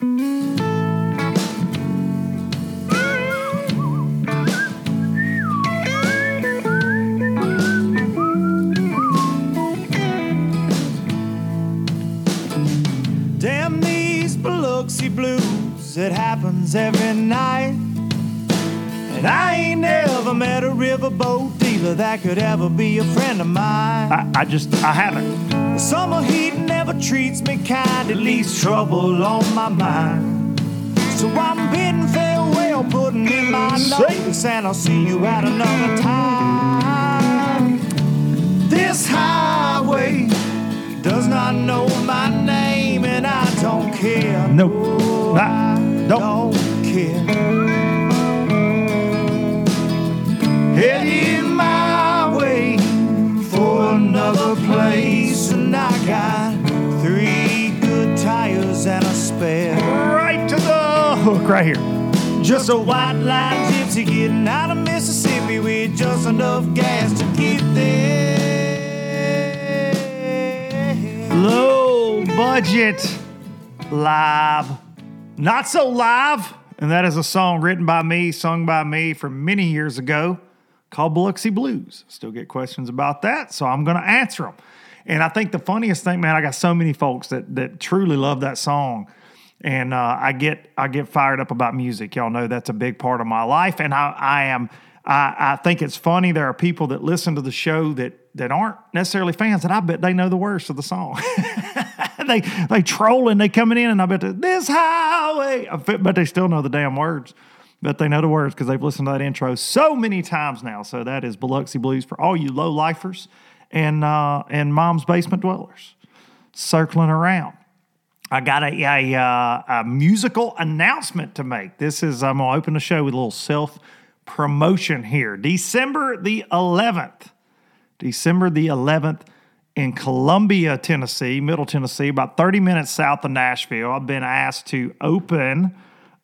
Damn these Biloxi blues, it happens every night. And I ain't never met a riverboat dealer that could ever be a friend of mine. I, I just, I haven't. The summer heat never treats me kind, it leaves trouble on my mind. So I'm bidding farewell, putting in my notice, and I'll see you at another time. This highway does not know my name, and I don't care. No, I don't. don't care. Heading my way for another place, and I got three good tires and a spare. Right to the hook right here. Just a white line gypsy getting out of Mississippi with just enough gas to get there. Low budget live. Not so live. And that is a song written by me, sung by me from many years ago called Biloxi Blues. Still get questions about that, so I'm going to answer them. And I think the funniest thing, man, I got so many folks that that truly love that song. And uh, I get I get fired up about music. Y'all know that's a big part of my life. And I, I am I, I think it's funny. There are people that listen to the show that that aren't necessarily fans, and I bet they know the words of the song. they they trolling, they coming in, and I bet this highway, but they still know the damn words. But they know the words because they've listened to that intro so many times now. So that is Biloxi Blues for all you low lifers and uh, and mom's basement dwellers circling around. I got a, a, uh, a musical announcement to make. This is, I'm to open the show with a little self promotion here. December the 11th, December the 11th in Columbia, Tennessee, Middle Tennessee, about 30 minutes south of Nashville. I've been asked to open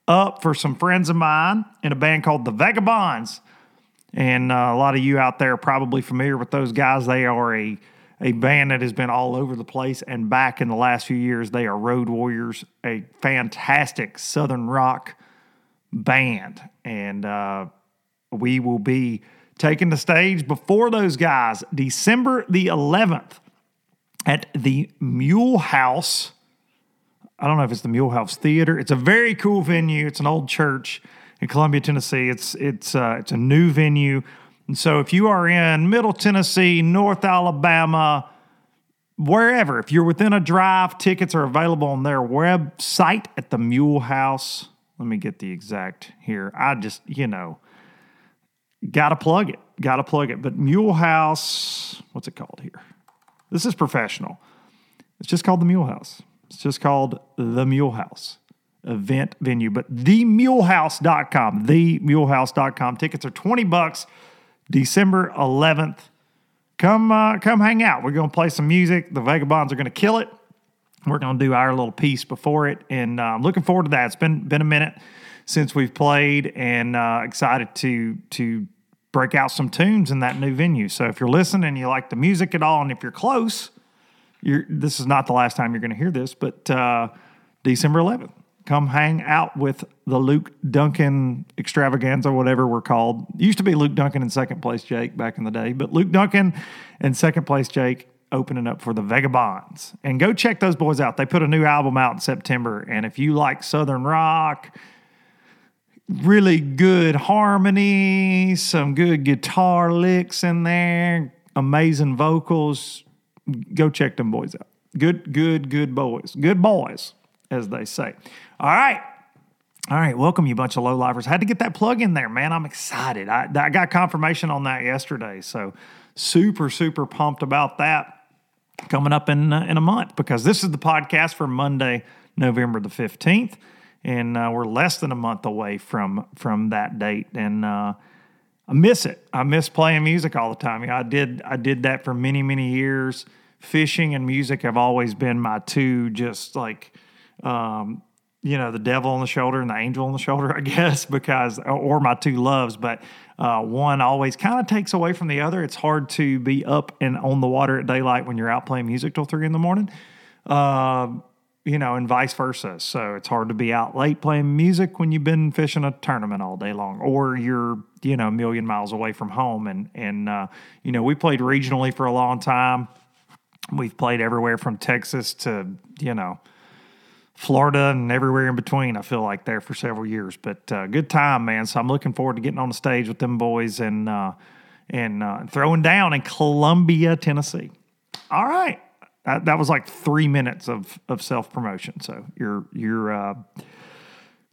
up for some friends of mine in a band called the Vagabonds. And uh, a lot of you out there are probably familiar with those guys. They are a, a band that has been all over the place. And back in the last few years, they are Road Warriors, a fantastic Southern rock band. And uh, we will be taking the stage before those guys December the 11th at the Mule House. I don't know if it's the Mule House Theater. It's a very cool venue. It's an old church in Columbia, Tennessee. It's it's uh, it's a new venue, and so if you are in Middle Tennessee, North Alabama, wherever, if you're within a drive, tickets are available on their website at the Mule House. Let me get the exact here. I just you know got to plug it, got to plug it. But Mule House, what's it called here? This is professional. It's just called the Mule House. It's just called the Mule House event venue, but themulehouse.com, themulehouse.com. Tickets are 20 bucks, December 11th. Come, uh, come hang out. We're going to play some music. The Vagabonds are going to kill it. We're going to do our little piece before it, and uh, I'm looking forward to that. It's been been a minute since we've played, and uh, excited to to break out some tunes in that new venue. So if you're listening you like the music at all, and if you're close, you're, this is not the last time you're going to hear this, but uh, December 11th, come hang out with the Luke Dunkin extravaganza, whatever we're called. It used to be Luke Dunkin and second place Jake back in the day, but Luke Dunkin and second place Jake opening up for the Vagabonds. And go check those boys out. They put a new album out in September. And if you like Southern rock, really good harmony, some good guitar licks in there, amazing vocals, go check them boys out. Good, good, good boys. Good boys, as they say. All right. All right, welcome you bunch of low lifers. Had to get that plug in there, man. I'm excited. I, I got confirmation on that yesterday, so super super pumped about that coming up in uh, in a month because this is the podcast for Monday, November the 15th, and uh, we're less than a month away from from that date, and uh, I miss it. I miss playing music all the time. I did I did that for many many years. Fishing and music have always been my two just like um, you know, the devil on the shoulder and the angel on the shoulder, I guess, because, or my two loves, but uh, one always kind of takes away from the other. It's hard to be up and on the water at daylight when you're out playing music till three in the morning, uh, you know, and vice versa. So it's hard to be out late playing music when you've been fishing a tournament all day long, or you're, you know, a million miles away from home. And, and, uh, you know, we played regionally for a long time. We've played everywhere from Texas to, you know, Florida and everywhere in between. I feel like there for several years, but uh, good time, man. So I'm looking forward to getting on the stage with them boys and uh, and uh, throwing down in Columbia, Tennessee. All right, that, that was like three minutes of of self promotion. So you're you're uh,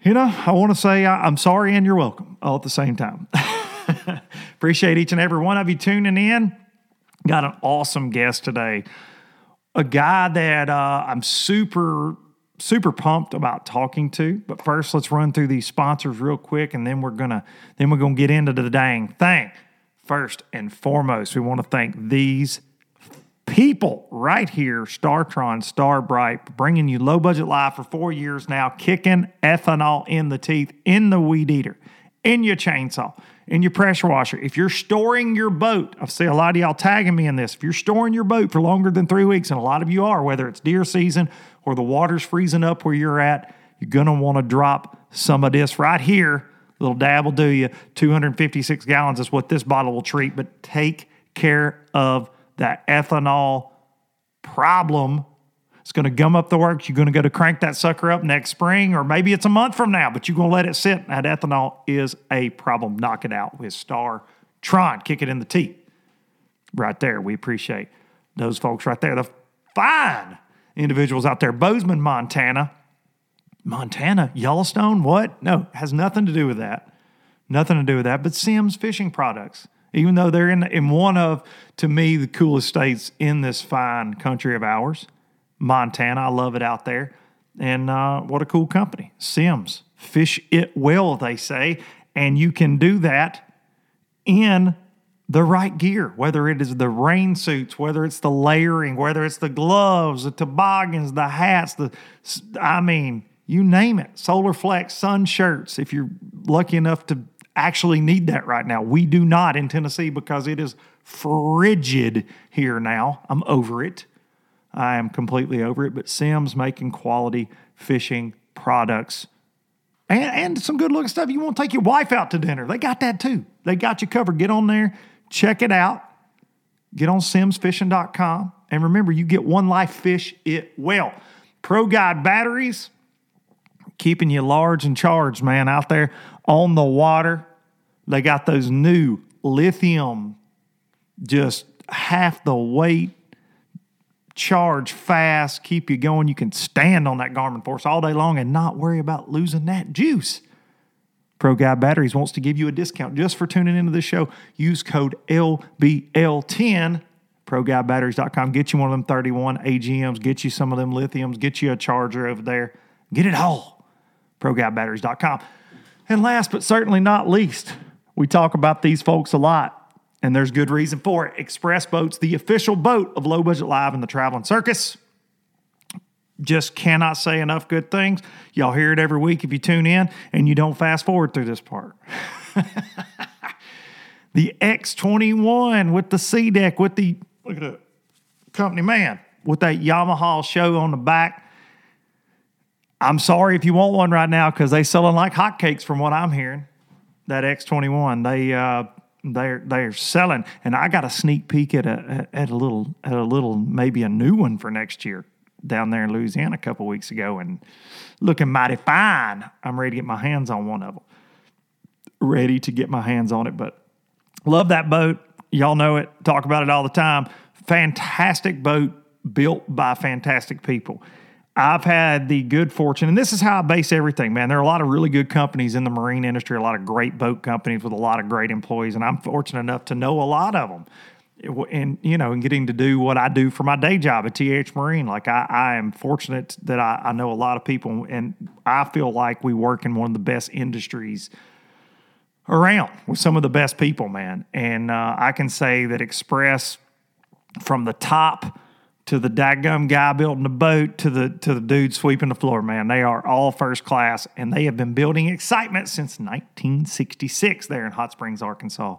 you know I want to say I'm sorry and you're welcome all at the same time. Appreciate each and every one of you tuning in. Got an awesome guest today. A guy that uh, I'm super super pumped about talking to. But first, let's run through these sponsors real quick, and then we're gonna then we're gonna get into the dang thing. First and foremost, we want to thank these people right here, Startron, Star brite, bringing you low budget live for four years now, kicking ethanol in the teeth, in the weed eater, in your chainsaw, in your pressure washer. If you're storing your boat, I see a lot of y'all tagging me in this. If you're storing your boat for longer than three weeks, and a lot of you are, whether it's deer season or the water's freezing up where you're at, you're want to drop some of this right here. A little dab will do you. 256 gallons is what this bottle will treat, but take care of that ethanol problem. It's going to gum up the works. You're going to go to crank that sucker up next spring, or maybe it's a month from now, but you're going to let it sit. That ethanol is a problem. Knock it out with Star Tron. Kick it in the teeth. Right there. We appreciate those folks right there. The fine individuals out there. Bozeman, Montana. Montana, Yellowstone, what? No, has nothing to do with that. Nothing to do with that. But Simms Fishing Products, even though they're in, in one of, to me, the coolest states in this fine country of ours, Montana. I love it out there. And uh, what a cool company. Simms, Fish it well, they say. And you can do that in the right gear, whether it is the rain suits, whether it's the layering, whether it's the gloves, the toboggans, the hats, the I mean, you name it. Solar Flex, sun shirts, if you're lucky enough to actually need that right now. We do not in Tennessee because it is frigid here now. I'm over it. I am completely over it. But Simms making quality fishing products and, and some good looking stuff. You want to take your wife out to dinner. They got that too. They got you covered. Get on there Check it out. Get on simmsfishing.com. And remember, you get one life fish it well. Pro Guide batteries, keeping you large and charged, man, out there on the water. They got those new lithium, just half the weight, charge fast, keep you going. You can stand on that Garmin Force all day long and not worry about losing that juice. Pro Guide Batteries wants to give you a discount just for tuning into this show. Use code LBL10. ProGuideBatteries.com. Get you one of them 31 AGMs. Get you some of them lithiums. Get you a charger over there. Get it all. ProGuideBatteries.com. And last but certainly not least, we talk about these folks a lot, and there's good reason for it. Xpress Boats, the official boat of Low Budget Live and the Traveling Circus just cannot say enough good things. Y'all hear it every week if you tune in and you don't fast forward through this part. the X21 with the C deck, with the, look at the company man, with that Yamaha show on the back. I'm sorry if you want one right now because they selling like hotcakes from what I'm hearing. That X21, they uh, They're they're selling, and I got a sneak peek at a at a little at a little maybe a new one for next year down there in Louisiana a couple weeks ago, and looking mighty fine. I'm ready to get my hands on one of them. Ready to get my hands on it, but love that boat. Y'all know it. Talk about it all the time. Fantastic boat built by fantastic people. I've had the good fortune, and this is how I base everything, man. There are a lot of really good companies in the marine industry, a lot of great boat companies with a lot of great employees, and I'm fortunate enough to know a lot of them. And you know, and getting to do what I do for my day job at TH Marine, like I, I am fortunate that I, I know a lot of people, and I feel like we work in one of the best industries around with some of the best people, man. And uh, I can say that Xpress, from the top to the daggum guy building the boat to the to the dude sweeping the floor, man. They are all first class, and they have been building excitement since 1966 there in Hot Springs, Arkansas.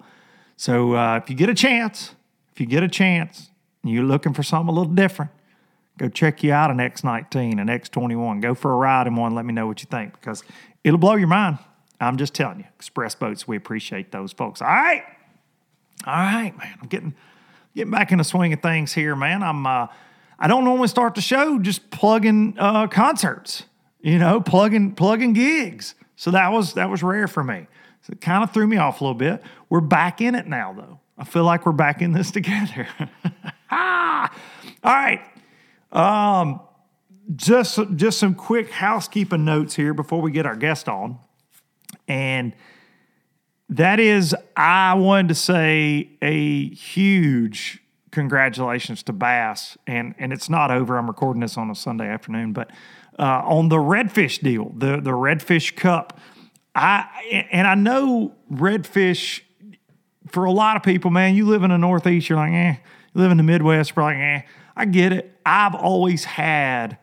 So uh, if you get a chance, if you get a chance, and you're looking for something a little different, go check you out an X19, an X21. Go for a ride in one. Let me know what you think because it'll blow your mind. I'm just telling you, Xpress Boats, we appreciate those folks. All right, all right, man. I'm getting getting back in the swing of things here, man. I'm uh, I don't normally start the show just plugging uh, concerts, you know, plugging plugging gigs. So that was that was rare for me. So it kind of threw me off a little bit. We're back in it now, though. I feel like we're back in this together. ah! All right. Um, just just some quick housekeeping notes here before we get our guest on, and that is, I wanted to say a huge congratulations to Bass, and and it's not over. I'm recording this on a Sunday afternoon, but uh, on the Redfish deal, the the Redfish Cup, I and I know Redfish for a lot of people, man. You live in the Northeast, you're like, eh. You live in the Midwest, you're like, eh. I get it. I've always had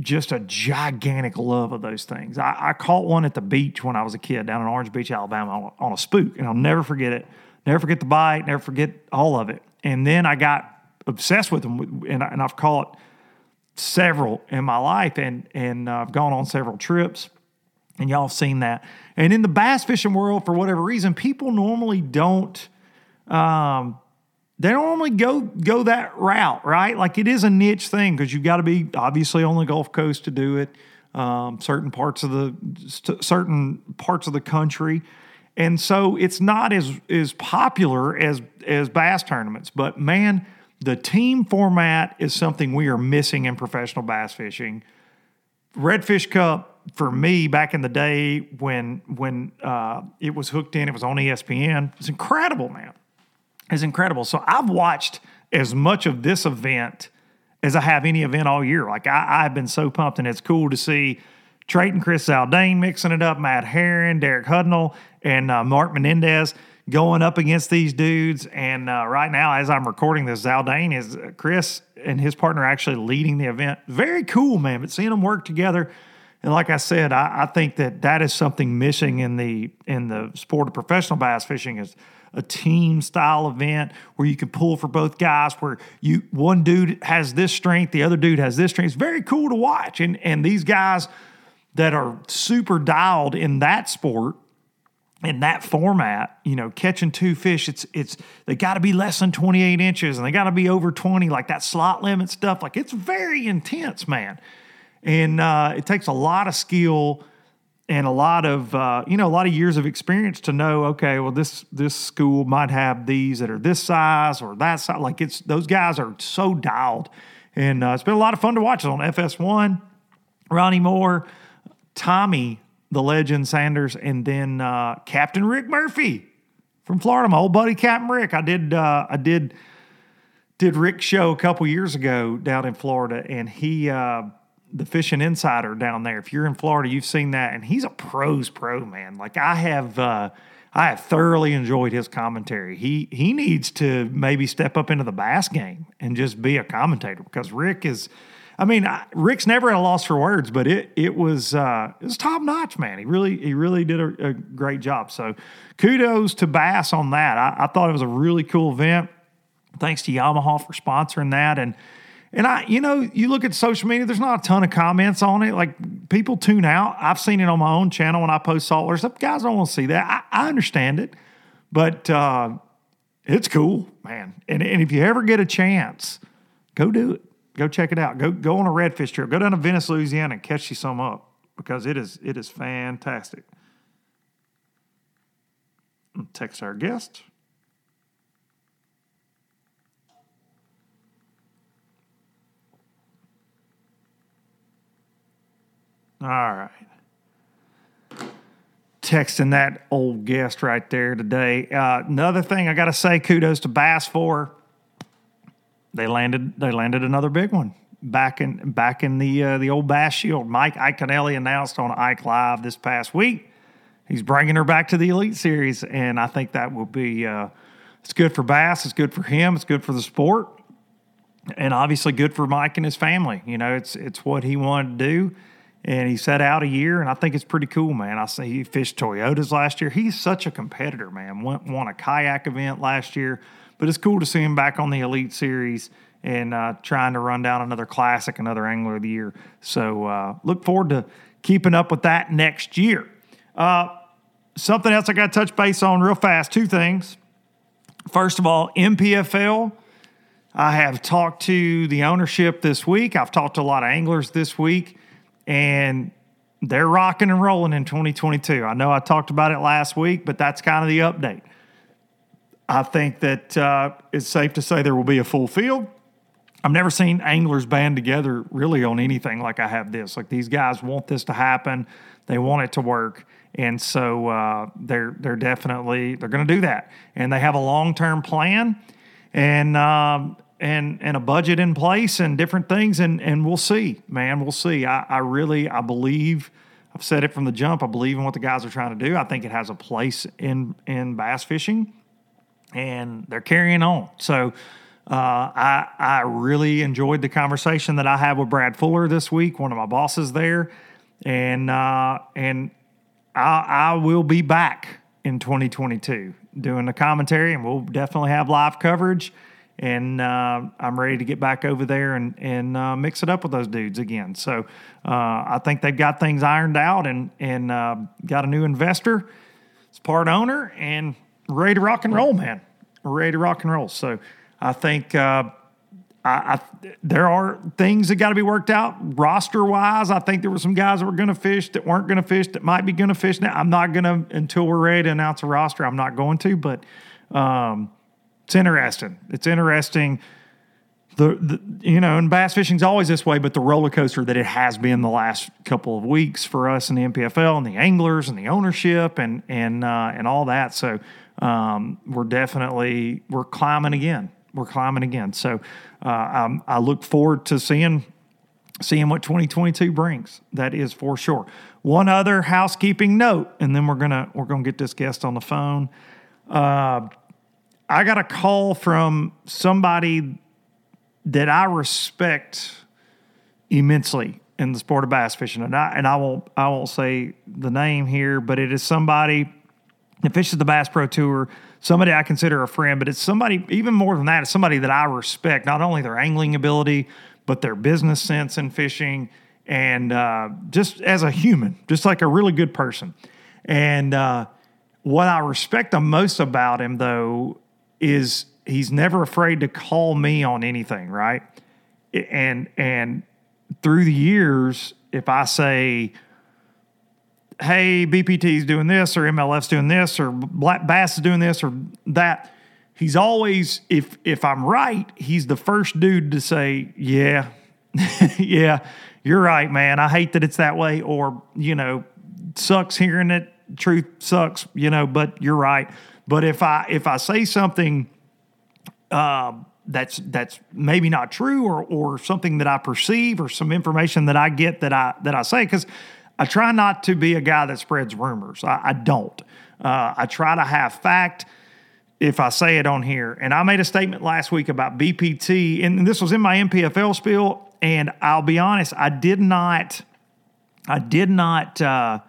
just a gigantic love of those things. I, I, caught one at the beach when I was a kid down in Orange Beach, Alabama, on, on, a spook, and I'll never forget it. Never forget the bite. Never forget all of it. And then I got obsessed with them, and, and I've caught several in my life, and and uh, I've gone on several trips, and y'all have seen that. And in the bass fishing world, for whatever reason, people normally don't. Um, they don't normally go go that route, right? Like it is a niche thing because you've got to be obviously on the Gulf Coast to do it. Um, certain parts of the st- certain parts of the country, and so it's not as as popular as as bass tournaments. But man, the team format is something we are missing in professional bass fishing. Redfish Cup for me back in the day when when uh, it was hooked in, it was on ESPN. It's incredible, man is incredible. So I've watched as much of this event as I have any event all year. Like I, have been so pumped, and it's cool to see Trayton, Chris Zaldain mixing it up, Matt Herren, Derek Hudnall, and uh, Mark Menendez going up against these dudes. And uh, right now, as I'm recording this, Zaldain is uh, Chris and his partner actually leading the event. Very cool, man. But seeing them work together. And like I said, I, I think that that is something missing in the in the sport of professional bass fishing is a team style event where you can pull for both guys, where you one dude has this strength, the other dude has this strength. It's very cool to watch. And and these guys that are super dialed in that sport in that format, you know, catching two fish, it's it's they got to be less than 28 inches and they got to be over 20, like that slot limit stuff. Like it's very intense, man. And uh, it takes a lot of skill and a lot of uh, you know a lot of years of experience to know okay well this this school might have these that are this size or that size. Like it's those guys are so dialed. And uh, it's been a lot of fun to watch it on fs1 ronnie moore tommy the legend sanders and then uh, captain rick murphy from florida my old buddy captain rick. I did uh, i did did rick's show a couple years ago down in florida and he uh, the fishing insider down there. If you're in Florida, you've seen that, and he's a pros pro man. Like I have, uh, I have thoroughly enjoyed his commentary. He he needs to maybe step up into the bass game and just be a commentator because Rick is. I mean, Rick's never at a loss for words, but it it was uh, it was top notch, man. He really he really did a, a, great job. So, kudos to Bass on that. I, I thought it was a really cool event. Thanks to Yamaha for sponsoring that, and and I, you know, you look at social media, there's not a ton of comments on it. Like people tune out. I've seen it on my own channel when I post saltwater stuff. Guys don't want to see that. I, I understand it. But uh, it's cool, man. And, and if you ever get a chance, go do it. Go check it out. Go go on a redfish trip. Go down to Venice, Louisiana, and catch you some up because it is it is fantastic. Text our guest. All right. Texting that old guest right there today. Uh, another thing I got to say, kudos to Bass for. They landed. They landed another big one back in back in the uh, the old Bass Shield. Mike Iaconelli announced on Ike Live this past week he's bringing her back to the Elite Series, and I think that will be uh, it's good for Bass. It's good for him. It's good for the sport, and obviously good for Mike and his family. You know, it's it's what he wanted to do and he set out a year, and I think it's pretty cool, man. I see he fished Toyotas last year. He's such a competitor, man. Won, won a kayak event last year, but it's cool to see him back on the Elite Series and uh, trying to run down another classic, another Angler of the Year. So uh, look forward to keeping up with that next year. Uh, something else I got to touch base on real fast. Two things. First of all, MPFL. I have talked to the ownership this week. I've talked to a lot of anglers this week and they're rocking and rolling in 2022. I know I talked about it last week, but that's kind of the update. I think that uh, it's safe to say there will be a full field. I've never seen anglers band together really on anything like I have this. Like these guys want this to happen, they want it to work, and so uh, they're they're definitely they're going to do that, and they have a long term plan. And um, and and a budget in place and different things and and we'll see man we'll see. I, I really i believe i've said it from the jump i believe in what the guys are trying to do. I think it has a place in in bass fishing and they're carrying on. So uh, I I really enjoyed the conversation that I had with Brad Fuller this week, one of my bosses there, and uh, and I, I will be back in 2022 doing the commentary, and we'll definitely have live coverage and uh, I'm ready to get back over there and and uh, mix it up with those dudes again. So uh, I think they've got things ironed out and and uh, got a new investor, it's part owner, and ready to rock and roll, man. ready to rock and roll. So I think. Uh, I, I, there are things that got to be worked out roster wise. I think there were some guys that were going to fish that weren't going to fish that might be going to fish now. I'm not going to until we're ready to announce a roster. I'm not going to, but um, it's interesting. It's interesting. The, the you know, and bass fishing's always this way, but the roller coaster that it has been the last couple of weeks for us in the MPFL and the anglers and the ownership and and uh, and all that. So um, we're definitely we're climbing again. We're climbing again. So uh, I look forward to seeing seeing what 2022 brings. That is for sure. One other housekeeping note, and then we're gonna we're gonna get this guest on the phone. Uh, I got a call from somebody that I respect immensely in the sport of bass fishing, and I and I won't I won't say the name here, but it is somebody that fishes the Bass Pro Tour. Somebody I consider a friend, but it's somebody even more than that. It's somebody that I respect not only their angling ability, but their business sense in fishing, and uh, just as a human, just like a really good person. And uh, what I respect the most about him, though, is he's never afraid to call me on anything, right? And and through the years, if I say, "Hey, BPT is doing this," or MLF's doing this, or Black Bass is doing this, or that, he's always if if I'm right, he's the first dude to say, "Yeah, yeah, you're right, man. I hate that it's that way," or you know, sucks hearing it. Truth sucks, you know, but you're right but if I if I say something uh, that's that's maybe not true or or something that I perceive or some information that I get that I that I say because I try not to be a guy that spreads rumors. I, I don't. Uh, I try to have fact if I say it on here. And I made a statement last week about BPT, and this was in my MPFL spiel. And I'll be honest, I did not, I did not. Uh,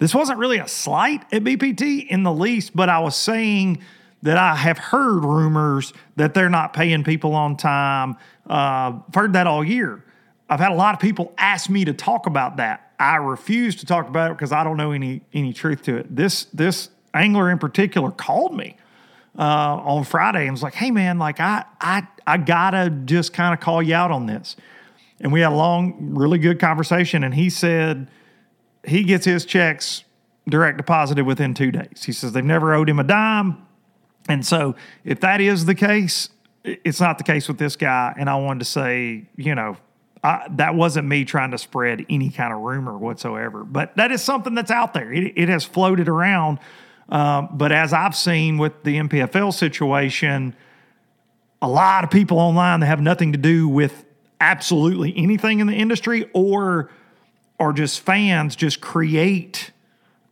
this wasn't really a slight at BPT in the least, but I was saying that I have heard rumors that they're not paying people on time. Uh, I've heard that all year. I've had a lot of people ask me to talk about that. I refuse to talk about it because I don't know any any truth to it. This this angler in particular called me uh, on Friday and was like, "Hey man, like I I I gotta just kind of call you out on this." And we had a long, really good conversation. And he said he gets his checks direct deposited within two days. He says they've never owed him a dime. And so if that is the case, it's not the case with this guy. And I wanted to say, you know, I, that wasn't me trying to spread any kind of rumor whatsoever, but that is something that's out there. It, it has floated around. Um, but as I've seen with the MPFL situation, a lot of people online that have nothing to do with absolutely anything in the industry or or just fans just create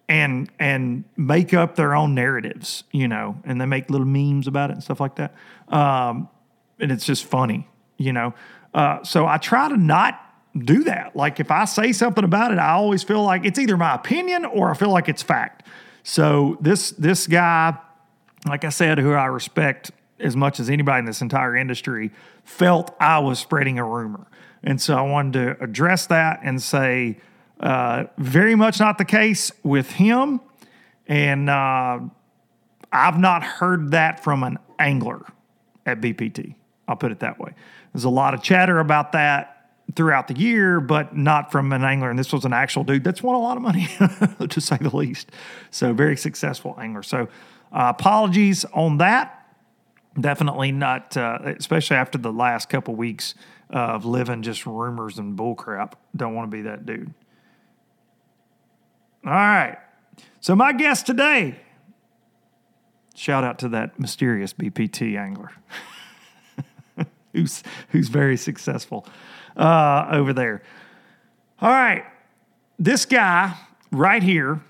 and and make up their own narratives, you know, and they make little memes about it and stuff like that. Um, and it's just funny, you know. Uh, so I try to not do that. Like if I say something about it, I always feel like it's either my opinion or I feel like it's fact. So this this guy, like I said, who I respect as much as anybody in this entire industry, felt I was spreading a rumor. And so I wanted to address that and say, uh, very much not the case with him. And uh, I've not heard that from an angler at BPT. I'll put it that way. There's a lot of chatter about that throughout the year, but not from an angler. And this was an actual dude that's won a lot of money, to say the least. So, very successful angler. So, uh, apologies on that. Definitely not, uh, especially after the last couple weeks of living just rumors and bullcrap. Don't want to be that dude. All right. So, my guest today, shout out to that mysterious BPT angler who's, who's very successful uh, over there. All right. This guy right here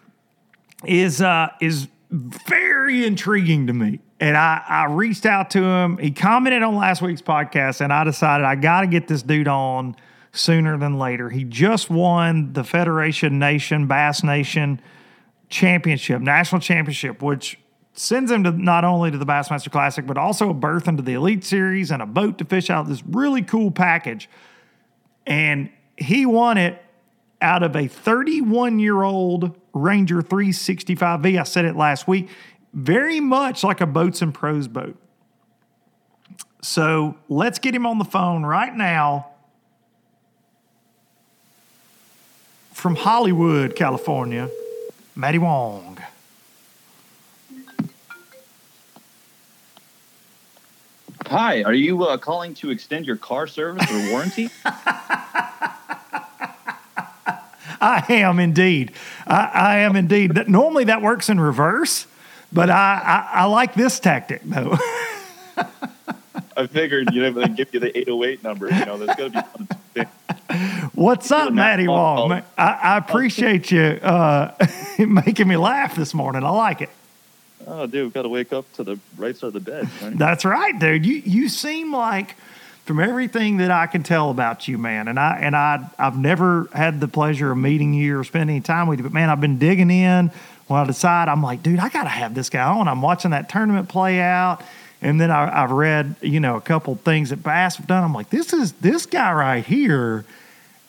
is, uh, is very intriguing to me. And I, I reached out to him. He commented on last week's podcast, and I decided I got to get this dude on sooner than later. He just won the Federation Nation, Bass Nation Championship, National Championship, which sends him to not only to the Bassmaster Classic, but also a berth into the Elite Series and a boat to fish out this really cool package. And he won it out of a 31 year old Ranger 365V. I said it last week very much like a boats and pros boat. So let's get him on the phone right now from Hollywood, California, Matty Wong. Hi, are you uh, calling to extend your car service or warranty? I am indeed. I, I am indeed. Normally that works in reverse. But I, I, I like this tactic though. I figured, you know, they give you the 808 number, you know, there's going to be What's up, Matty Wong? I, I, appreciate you uh, making me laugh this morning. I like it. Oh, dude, we've got to wake up to the right side of the bed. Right? That's right, dude. You you seem like, from everything that I can tell about you, man, and I and I I've never had the pleasure of meeting you or spending any time with you, but man, I've been digging in when I decide, I'm like, dude, I got to have this guy on. I'm watching that tournament play out. And then I, have read, you know, a couple things that Bass have done. I'm like, this is this guy right here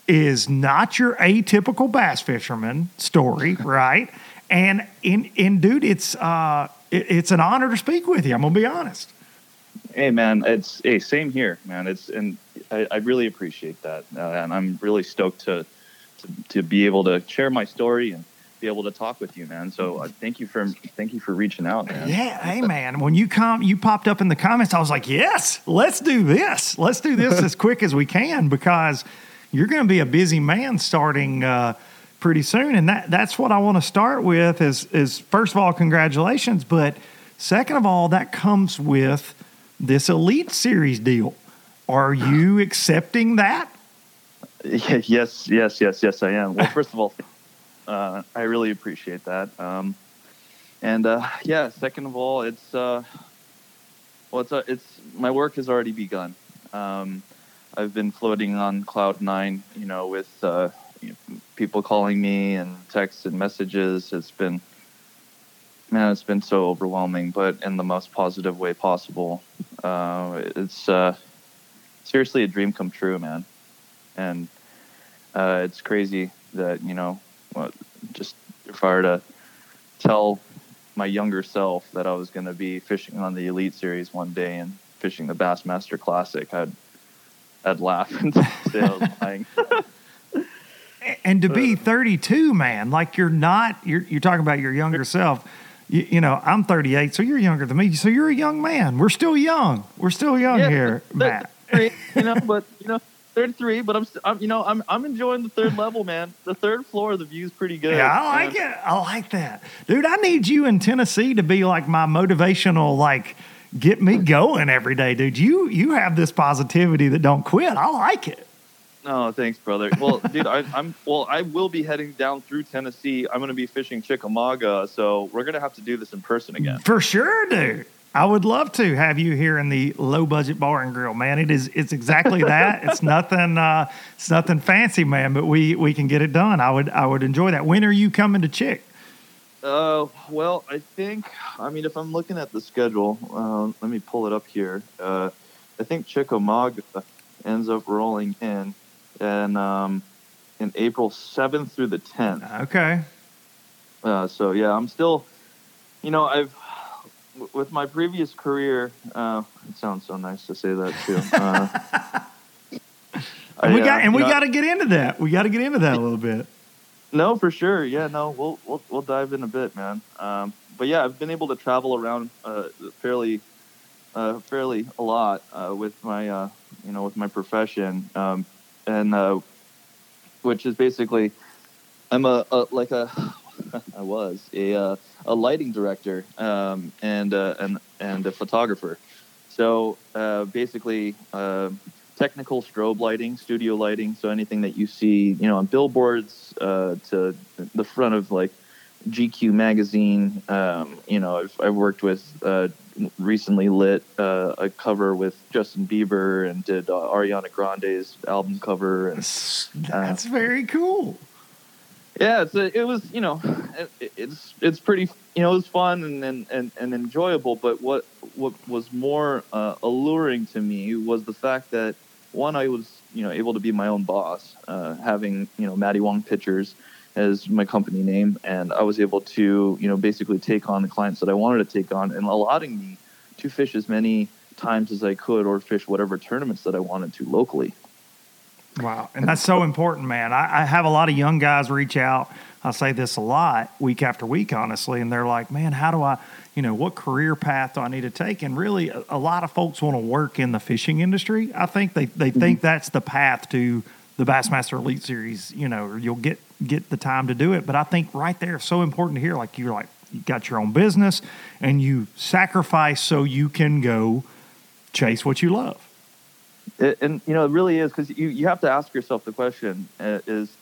is not your atypical bass fisherman story, right? And in in dude, it's uh, it, it's an honor to speak with you. I'm gonna be honest. Hey man, it's hey same here, man. It's and I, I really appreciate that, uh, and I'm really stoked to, to to be able to share my story and be able to talk with you, man. So uh, thank you for thank you for reaching out, man. Yeah, hey, man. When you come, you popped up in the comments. I was like, yes, let's do this. Let's do this as quick as we can because you're going to be a busy man starting uh, pretty soon, and that that's what I want to start with. Is is first of all, congratulations, but second of all, that comes with this Elite Series deal. Are you accepting that? Yes, yes, yes, yes, I am. Well, first of all, uh, I really appreciate that. Um, and uh, yeah, second of all, it's uh, well, it's uh, it's my work has already begun. Um, I've been floating on cloud nine, you know, with uh, you know, people calling me and texts and messages. It's been man, it's been so overwhelming, but in the most positive way possible. Uh, it's uh, seriously a dream come true, man, and uh, it's crazy that you know well, just if I were to tell my younger self that I was going to be fishing on the Elite Series one day and fishing the Bassmaster Classic, I'd I'd laugh and say I was lying. And to be uh, 32, man, like you're not, you're, you're talking about your younger self. You, you know, I'm 38, so you're younger than me. So you're a young man. We're still young. We're still young Yeah, here, Matt. 33, you know, but you know, third three, but I'm, st- I'm, you know, I'm, I'm enjoying the third level, man. The third floor, the view's pretty good. Yeah, I like it. I like that. Dude, I need you in Tennessee to be like my motivational, like, get me going every day, dude. You you have this positivity that don't quit. I like it. No, thanks, brother. Well, dude, I, I'm well. I will be heading down through Tennessee. I'm going to be fishing Chickamauga, so we're going to have to do this in person again. For sure, dude. I would love to have you here in the low budget bar and grill, man. It is it's exactly that. it's nothing uh it's nothing fancy, man, but we we can get it done. I would I would enjoy that. When are you coming to Chick? Uh, well, I think. I mean, if I'm looking at the schedule, uh, let me pull it up here. Uh, I think Chickamauga ends up rolling in, and um, in April 7th through the 10th. Okay. Uh, so yeah, I'm still, you know, I've w- with my previous career. Uh, it sounds so nice to say that too. Uh, And we got uh, and we got to get into that. We got to get into that a little bit. No, for sure. Yeah, no, we'll we'll we'll dive in a bit, man. Um, but yeah, I've been able to travel around uh, fairly, uh, fairly a lot uh, with my uh, you know with my profession, um, and uh, which is basically, I'm a, a like a I was a uh, a lighting director um, and uh, and and a photographer. So uh, basically, uh, technical strobe lighting, studio lighting. So anything that you see, you know, on billboards uh, to the front of like GQ magazine. Um, you know, I've, I've worked with uh, recently lit uh, a cover with Justin Bieber and did uh, Ariana Grande's album cover and That's very cool. Yeah, it's a, it was you know, it, it's it's pretty you know it was fun and and, and, and enjoyable. But what what was more uh, alluring to me was the fact that one I was you know able to be my own boss, uh, having you know Matty Wong Pictures as my company name, and I was able to you know basically take on the clients that I wanted to take on, and allowing me to fish as many times as I could or fish whatever tournaments that I wanted to locally. Wow. And that's so important, man. I, I have a lot of young guys reach out. I say this a lot week after week, honestly, and they're like, man, how do I, you know, what career path do I need to take? And really, a, a lot of folks want to work in the fishing industry. I think they, they mm-hmm. think that's the path to the Bassmaster Elite Series, you know, or you'll get get the time to do it. But I think right there is so important to hear. Like you're like, you got your own business and you sacrifice so you can go chase what you love. It, and you know, it really is because you, you have to ask yourself the question: uh, Is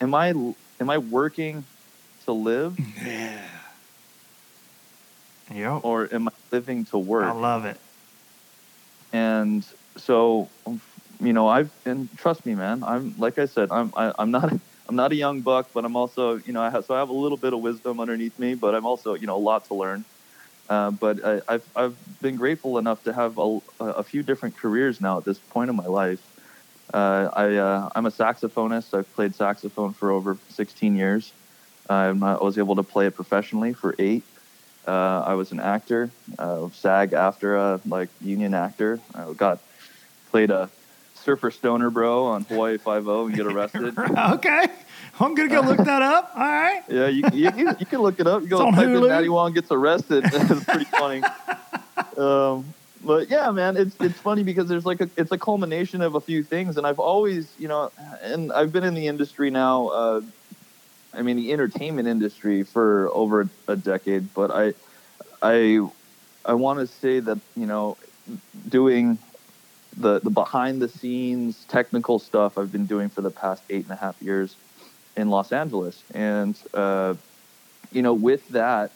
am I am I working to live, Yeah. Yep. or am I living to work? I love it. and so, you know, I've and trust me, man. I'm like I said, I'm I, I'm not I'm not a young buck, but I'm also you know I have so I have a little bit of wisdom underneath me, but I'm also you know a lot to learn. Uh, but I, I've I've been grateful enough to have a, a few different careers now at this point in my life. Uh, I uh, I'm a saxophonist. I've played saxophone for over 16 years. I'm, I was able to play it professionally for eight. Uh, I was an actor, uh, SAG-AFTRA like union actor. I got played a surfer stoner bro on Hawaii Five O and get arrested. okay. I'm going to go look that up. All right. yeah, you, you, you, you can look it up. You go type in Hulu. Matty Wong gets arrested. it's pretty funny. Um, but yeah, man, it's it's funny because there's like a it's a culmination of a few things, and I've always you know, and I've been in the industry now. Uh, I mean, the entertainment industry for over a decade, but I, I, I want to say that you know, doing the the behind the scenes technical stuff I've been doing for the past eight and a half years in Los Angeles, and uh, you know, with that,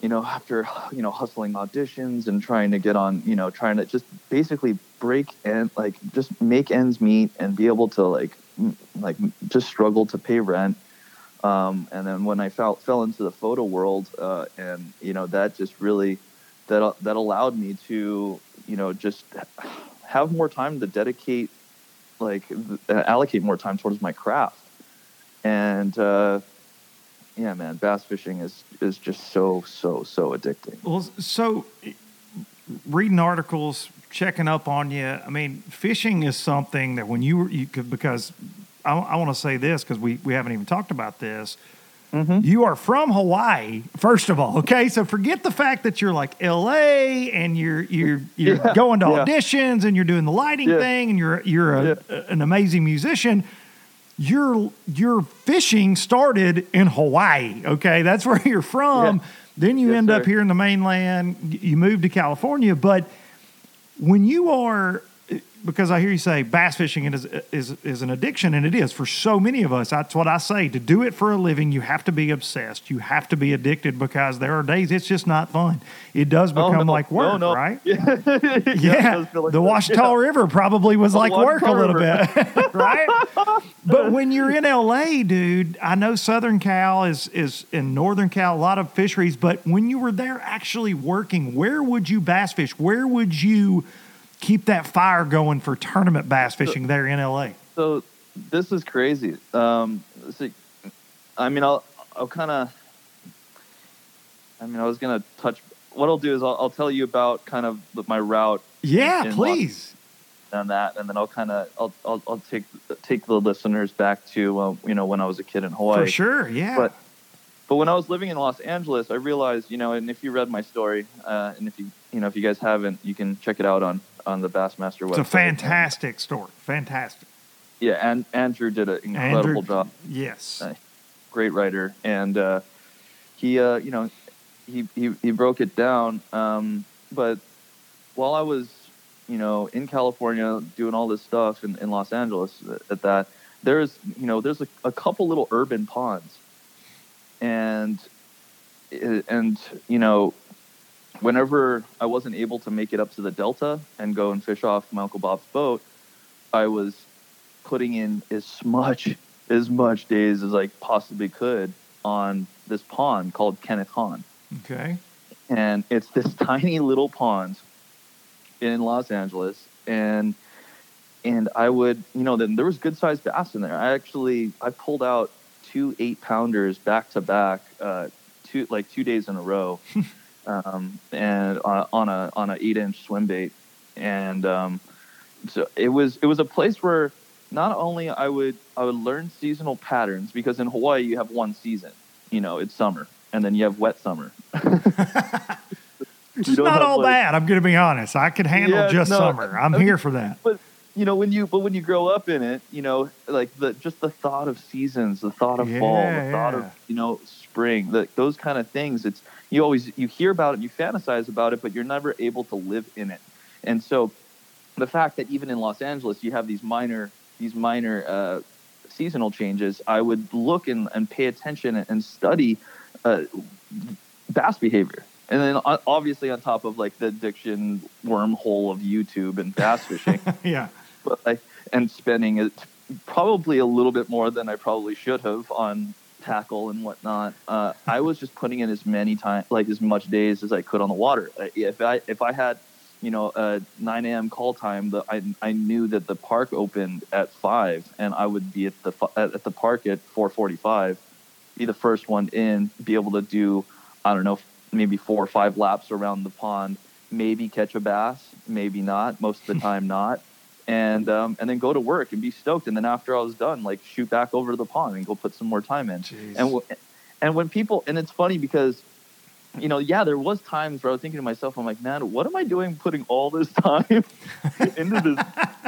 you know, after you know hustling auditions and trying to get on, you know, trying to just basically break and like just make ends meet and be able to like m- like just struggle to pay rent. Um, and then when I fell fell into the photo world, uh, and you know that just really that that allowed me to you know just have more time to dedicate like th- allocate more time towards my craft and uh, yeah, man, bass fishing is is just so so so addicting. Well, so reading articles, checking up on you. I mean, fishing is something that when you were you could because I, I want to say this because we we haven't even talked about this. Mm-hmm. You are from Hawaii, first of all. Okay, so forget the fact that you're like L.A. and you're you're you're Yeah, going to yeah. auditions and you're doing the lighting Yeah. thing and you're you're a, an amazing musician. Your your fishing started in Hawaii. Okay, that's where you're from. Then you Yes, end up here in the mainland. You move to California, but when you are because I hear you say bass fishing is, is is an addiction, and it is for so many of us. That's what I say. To do it for a living, you have to be obsessed. You have to be addicted because there are days it's just not fun. It does Oh, become no. like work, No, no. right? Yeah, Yeah, like the. Ouachita River probably was like work a little River. bit, right? But when you're in LA, dude, I know Southern Cal is is in Northern Cal a lot of fisheries, but when you were there actually working, where would you bass fish? Where would you keep that fire going for tournament bass fishing there in LA? So this is crazy. Um, so, I mean, I'll I'll kind of. I mean, I was gonna touch. What I'll do is I'll, I'll tell you about kind of my route Yeah, in please. on that, and then I'll kind of I'll, I'll I'll take take the listeners back to uh, you know when I was a kid in Hawaii. For sure, yeah. But but when I was living in Los Angeles, I realized you know, and if you read my story, uh, and if you you know if you guys haven't, you can check it out on on the Bassmaster website. it's a fantastic story. Fantastic. Yeah, and Andrew did an incredible Andrew, job. Yes. Nice. great writer, and uh, he, uh, you know, he, he he broke it down. Um, but while I was, you know, in California doing all this stuff in, in Los Angeles at that, there's, you know, there's a, a couple little urban ponds, and and you know, whenever I wasn't able to make it up to the Delta and go and fish off my Uncle Bob's boat, I was putting in as much as much days as I possibly could on this pond called Kenneth Hahn. Okay. And it's this tiny little pond in Los Angeles. And and I would, you know, then there was good sized bass in there. I actually I pulled out two eight pounders back to back, uh, two like two days in a row, um, and on a on a eight inch swim bait, and um, so it was it was a place where not only I would I would learn seasonal patterns because in Hawaii you have one season, you know, it's summer, and then you have wet summer. It's don't all like- bad. I'm going to be honest. I could handle Yeah, just no, summer. I'm I mean, here for that. but you know when you but when you grow up in it you know like the just the thought of seasons the thought of fall Yeah, the thought of you know spring the, those kind of things it's you always you hear about it you fantasize about it but you're never able to live in it. And so the fact that even in los angeles you have these minor these minor uh, seasonal changes i would look and, and pay attention and study uh, bass behavior. And then obviously on top of like the addiction wormhole of youtube and bass fishing. Yeah. but I, and spending it probably a little bit more than I probably should have on tackle and whatnot. Uh, I was just putting in as many time, like as much days as I could on the water. Uh, If I if I had, you know, a 9 a.m. call time, the, I I knew that the park opened at five, and I would be at the at, at the park at 4:45, be the first one in, be able to do, I don't know, maybe four or five laps around the pond, maybe catch a bass, maybe not. Most of the time, not and um, and then go to work and be stoked. And then after I was done, like shoot back over to the pond and go put some more time in. Jeez. And w- and when people and it's funny because you know yeah there was times where I was thinking to myself I'm like man what am I doing putting all this time into this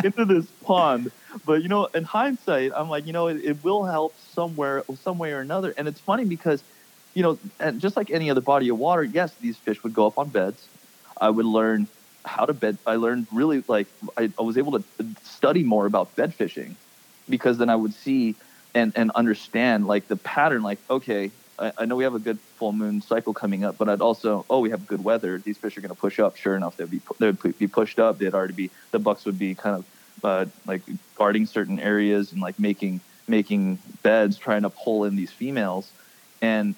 into this pond. But you know in hindsight I'm like you know it, it will help somewhere some way or another. And it's funny because you know and just like any other body of water yes these fish would go up on beds. I would learn how to bed. I learned really like I, I was able to study more about bed fishing because then I would see and and understand like the pattern. Like okay, I, I know we have a good full moon cycle coming up, but I'd also oh we have good weather. These fish are going to push up. Sure enough, they'd be they'd be pushed up. They'd already be the bucks would be kind of uh, like guarding certain areas and like making making beds, trying to pull in these females, and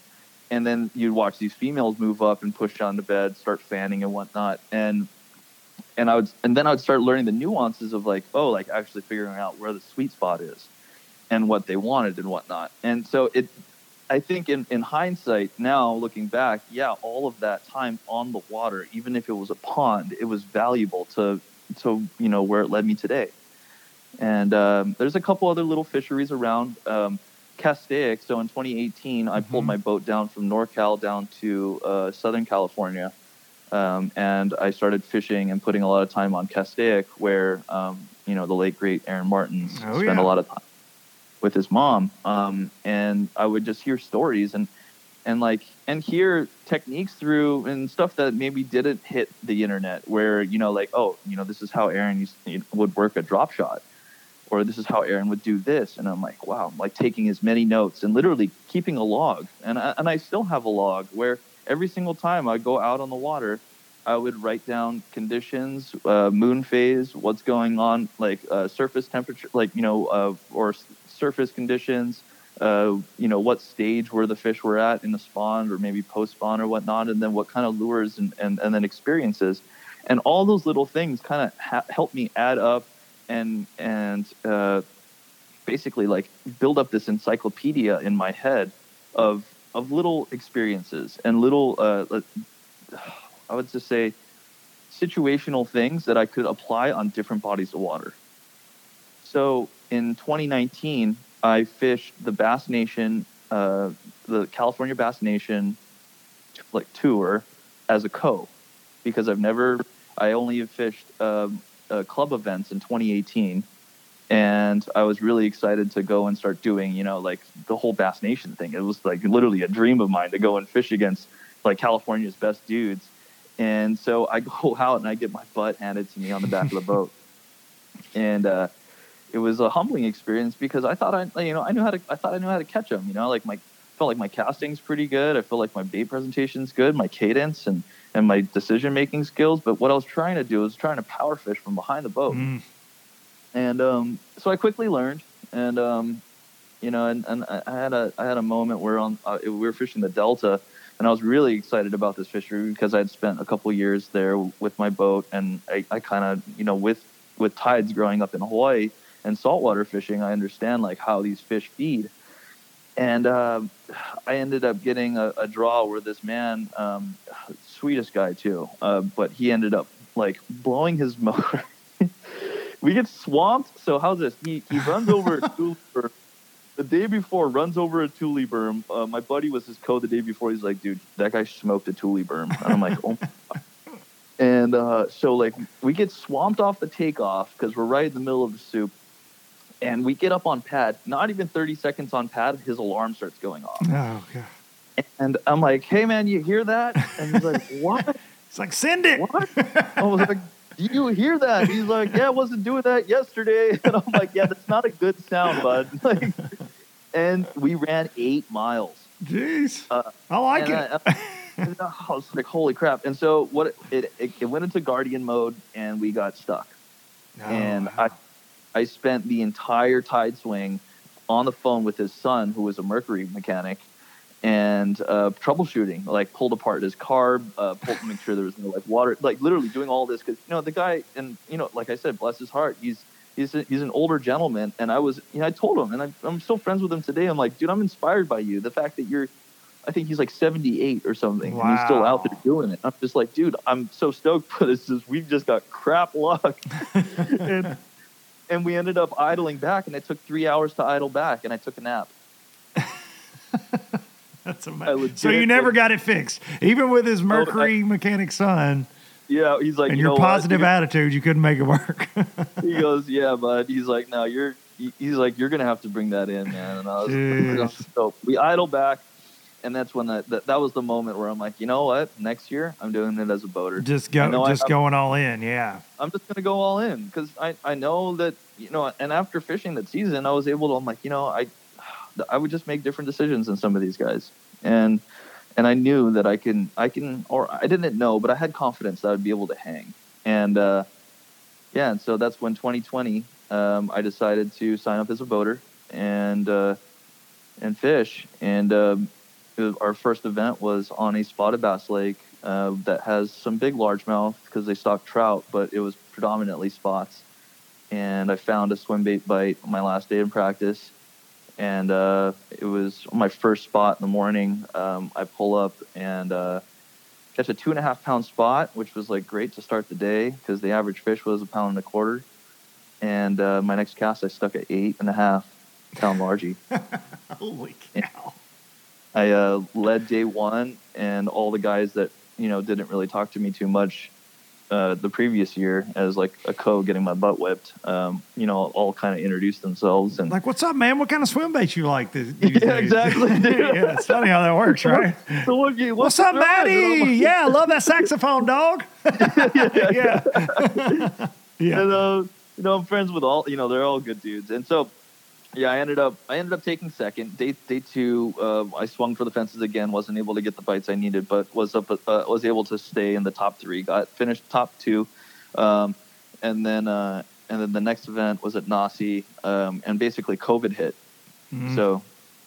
and then you'd watch these females move up and push down the bed, start fanning and whatnot, and and I would and then I would start learning the nuances of like oh like actually figuring out where the sweet spot is and what they wanted and whatnot. And so it I think in, in hindsight, now looking back, yeah, all of that time on the water, even if it was a pond, it was valuable to, to you know, where it led me today. And um, there's a couple other little fisheries around. Um, Castaic, so in 2018, I pulled Mhm. my boat down from NorCal down to uh, Southern California. Um, and I started fishing and putting a lot of time on Castaic, where, um, you know, the late, great Aaron Martens Oh, spent yeah. a lot of time with his mom. Um, and I would just hear stories and, and like, and hear techniques through and stuff that maybe didn't hit the internet where, you know, like, oh, you know, this is how Aaron used would work a drop shot or this is how Aaron would do this. And I'm like, wow, I'm like taking as many notes and literally keeping a log. And I, and I still have a log where every single time I go out on the water, I would write down conditions, uh, moon phase, what's going on, like uh, surface temperature, like, you know, uh, or s- surface conditions, uh, you know, what stage where the fish were at in the spawn or maybe post spawn or whatnot, and then what kind of lures and, and, and then experiences. And all those little things kind of ha- help me add up and and uh, basically like build up this encyclopedia in my head of of little experiences and little uh, I would just say situational things that I could apply on different bodies of water. So in 2019, I fished the Bass Nation, uh, the California Bass Nation, like tour as a co, because I've never, I only have fished um, uh, club events in 2018, and I was really excited to go and start doing, you know, like the whole Bass Nation thing. It was like literally a dream of mine to go and fish against like California's best dudes. And so I go out and I get my butt handed to me on the back of the boat, and uh, it was a humbling experience because I thought I, you know, I knew how to, I thought I knew how to catch them. You know, like my felt like my casting's pretty good. I feel like my bait presentation's good, my cadence and and my decision making skills. But what I was trying to do was trying to power fish from behind the boat Mm. And um, so I quickly learned, and um, you know, and, and I had a I had a moment where on uh, we were fishing the Delta, and I was really excited about this fishery because I'd spent a couple years there with my boat, and I, I kind of you know with with tides growing up in Hawaii and saltwater fishing, I understand like how these fish feed, and um, I ended up getting a, a draw where this man, um, sweetest guy too, uh, but he ended up like blowing his motor. We get swamped. So how's this? He he runs over a tule berm. The day before, runs over a tule berm. Uh, my buddy was his co the day before. He's like, dude, that guy smoked a tule berm. And I'm like, oh. my God." And uh, so like we get swamped off the takeoff because we're right in the middle of the soup. And we get up on pad. Not even 30 seconds on pad, his alarm starts going off. Oh, God. And I'm like, hey man, you hear that? And he's like, what? It's like, send it. What? I was like, do you hear that? He's like, yeah, I wasn't doing that yesterday. And I'm like, yeah, that's not a good sound, bud. Like, and we ran eight miles. Jeez. Uh, I like it. I, and I was like, holy crap. And so what it, it, it went into guardian mode and we got stuck. and Oh, I, I spent the entire tide swing on the phone with his son, who was a Mercury mechanic, and uh, troubleshooting, like pulled apart his car, uh, pulled to make sure there was no like water, like literally doing all this because you know the guy, and you know, like I said, bless his heart, he's he's a, he's an older gentleman, and I was, you know, I told him, and I, I'm still friends with him today. I'm like, dude, I'm inspired by you. The fact that you're, I think he's like 78 or something, and he's still out there doing it. I'm just like, dude, I'm so stoked for this. just we've just got crap luck. and, and we ended up idling back, and it took three hours to idle back, and I took a nap. That's amazing. So you never got it fixed, even with his Mercury mechanic son Yeah, he's like, and you your know what, positive attitude. You couldn't make it work. He goes, yeah, bud. He's like, no, you're. He's like, you're gonna have to bring that in, man. And I was, Jeez. so we idle back, and that's when that, that that was the moment where I'm like, you know what? Next year, I'm doing it as a boater. just I go, just going all in. Yeah. I'm just gonna go all in because I, I know that you know and after fishing that season I was able to I'm like you know I I would just make different decisions than some of these guys. And and I knew that I can I can or I didn't know but I had confidence that I'd be able to hang. And uh, yeah and so that's when 2020 um, I decided to sign up as a boater and uh, and fish. And um, our first event was on a spotted bass lake uh, that has some big largemouth because they stock trout, but it was predominantly spots. And I found a swim bait bite my last day in practice, and uh, it was my first spot in the morning. Um, I pull up and uh, catch a two and a half pound spot, which was like great to start the day because the average fish was a pound and a quarter. And uh, my next cast, I stuck at eight and a half pound largie. Holy cow! I uh, led day one, and all the guys that you know didn't really talk to me too much uh, the previous year as like a co getting my butt whipped. Um, you know, all kind of introduced themselves and Like, what's up, man? What kind of swim baits you like? These, Yeah, days? exactly, dude. yeah, it's funny how that works, right? So what- What's up? And I'm Matty? like- Yeah, I love that saxophone, dog. yeah. yeah. and uh, you know, I'm friends with all. You know, they're all good dudes. And so, yeah, I ended up I ended up taking second. Day day two, uh, I swung for the fences again. wasn't able to get the bites I needed, but was up uh, was able to stay in the top three. Got finished top two, um, and then uh, and then the next event was at Naci, um, and basically COVID hit. Mhm. So,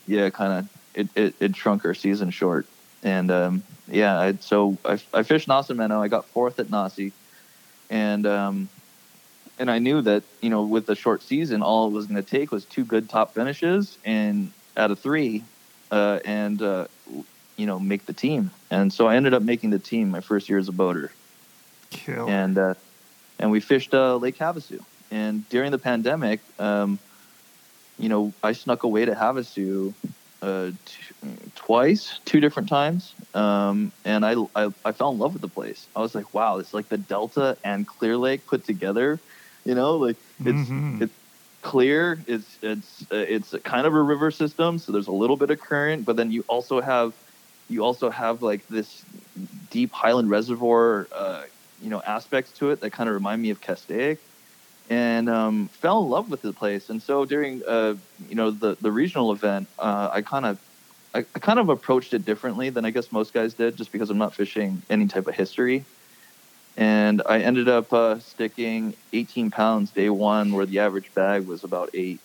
yeah, kind of it, it it shrunk our season short. And um, yeah, I, so I, I fished Nacimiento. I got fourth at Naci, and um, and I knew that you know with the short season, all it was going to take was two good top finishes and out of three, uh, and uh, you know make the team. And so I ended up making the team my first year as a boater, Kill. and uh, and we fished uh, Lake Havasu. And during the pandemic, um, you know, I snuck away to Havasu uh, t- twice, two different times, um, and I, I I fell in love with the place. I was like, wow, it's like the Delta and Clear Lake put together. You know, like it's Mhm. it's clear. It's it's uh, it's kind of a river system, so there's a little bit of current, but then you also have you also have like this deep highland reservoir, uh, you know, aspects to it that kind of remind me of Castaic, and um, fell in love with the place. And so during uh, you know the the regional event, uh, I kind of I, I kind of approached it differently than I guess most guys did, just because I'm not fishing any type of history. And I ended up uh, sticking 18 pounds day one, where the average bag was about eight.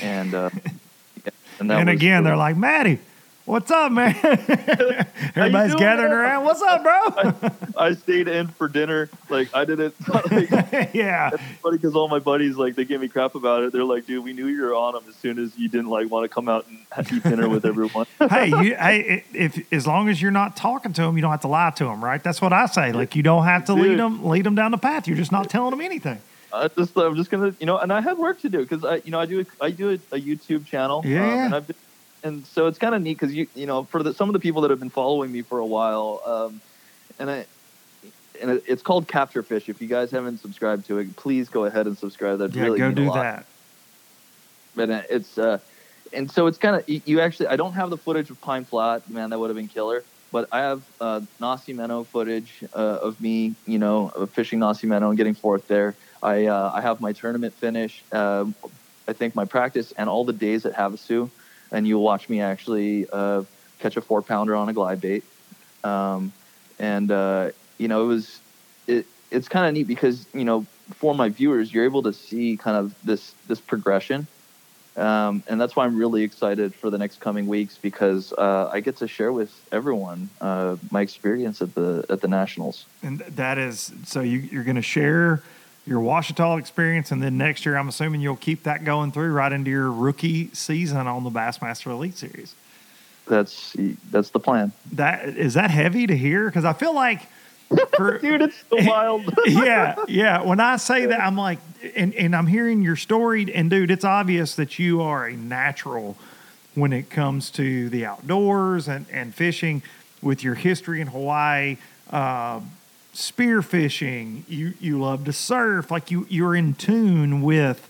And uh, and, that and again, really- they're like, Matty, what's up, man? Everybody's gathering man? around. What's up, bro? I stayed in for dinner. Like I didn't. Like, yeah. It's funny because all my buddies like they give me crap about it. They're like, "Dude, we knew you were on them as soon as you didn't like want to come out and eat dinner with everyone." hey, you, hey, if as long as you're not talking to them, you don't have to lie to them, right? That's what I say. Like you don't have to lead them, lead them down the path. You're just not telling them anything. I just I'm just gonna you know, and I had work to do because I you know I do a, I do a, a YouTube channel. um, Yeah. and I've been, and so it's kind of neat because you you know for the, some of the people that have been following me for a while, um, and I. And it- it's called Capture Fish. If you guys haven't subscribed to it, please go ahead and subscribe. That Yeah, really go do that. but uh, it's uh and so it's kind of you, actually i don't have the footage of pine flat man that would have been killer but i have uh Nacimiento footage uh, of me you know fishing Nacimiento and getting fourth there i uh, i have my tournament finish um, i think my practice and all the days at havasu and you'll watch me actually uh, catch a four pounder on a glide bait um, and uh, you know it was it, it's kind of neat because you know for my viewers you're able to see kind of this this progression um, and that's why I'm really excited for the next coming weeks because uh, I get to share with everyone uh, my experience at the at the nationals. And that is so you, you're going to share your Ouachita experience, and then next year, I'm assuming you'll keep that going through right into your rookie season on the Bassmaster Elite Series. That's that's the plan, That is that heavy to hear because I feel like, for, dude. It's so wild. yeah, yeah. When I say that, I'm like, and, and I'm hearing your story, and dude, it's obvious that you are a natural when it comes to the outdoors and, and fishing with your history in Hawaii, uh, spear fishing. You you love to surf, like you you're in tune with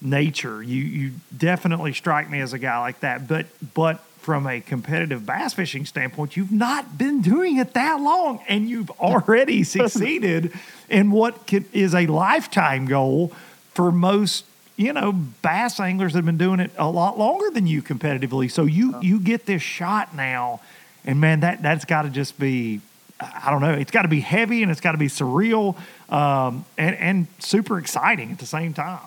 nature. You you definitely strike me as a guy like that. But but from a competitive bass fishing standpoint, you've not been doing it that long, and you've already succeeded in what can, is a lifetime goal for most you know bass anglers that have been doing it a lot longer than you competitively. So you you get this shot now, and man, that that's got to just be. I don't know. It's got to be heavy and it's got to be surreal um, and and super exciting at the same time.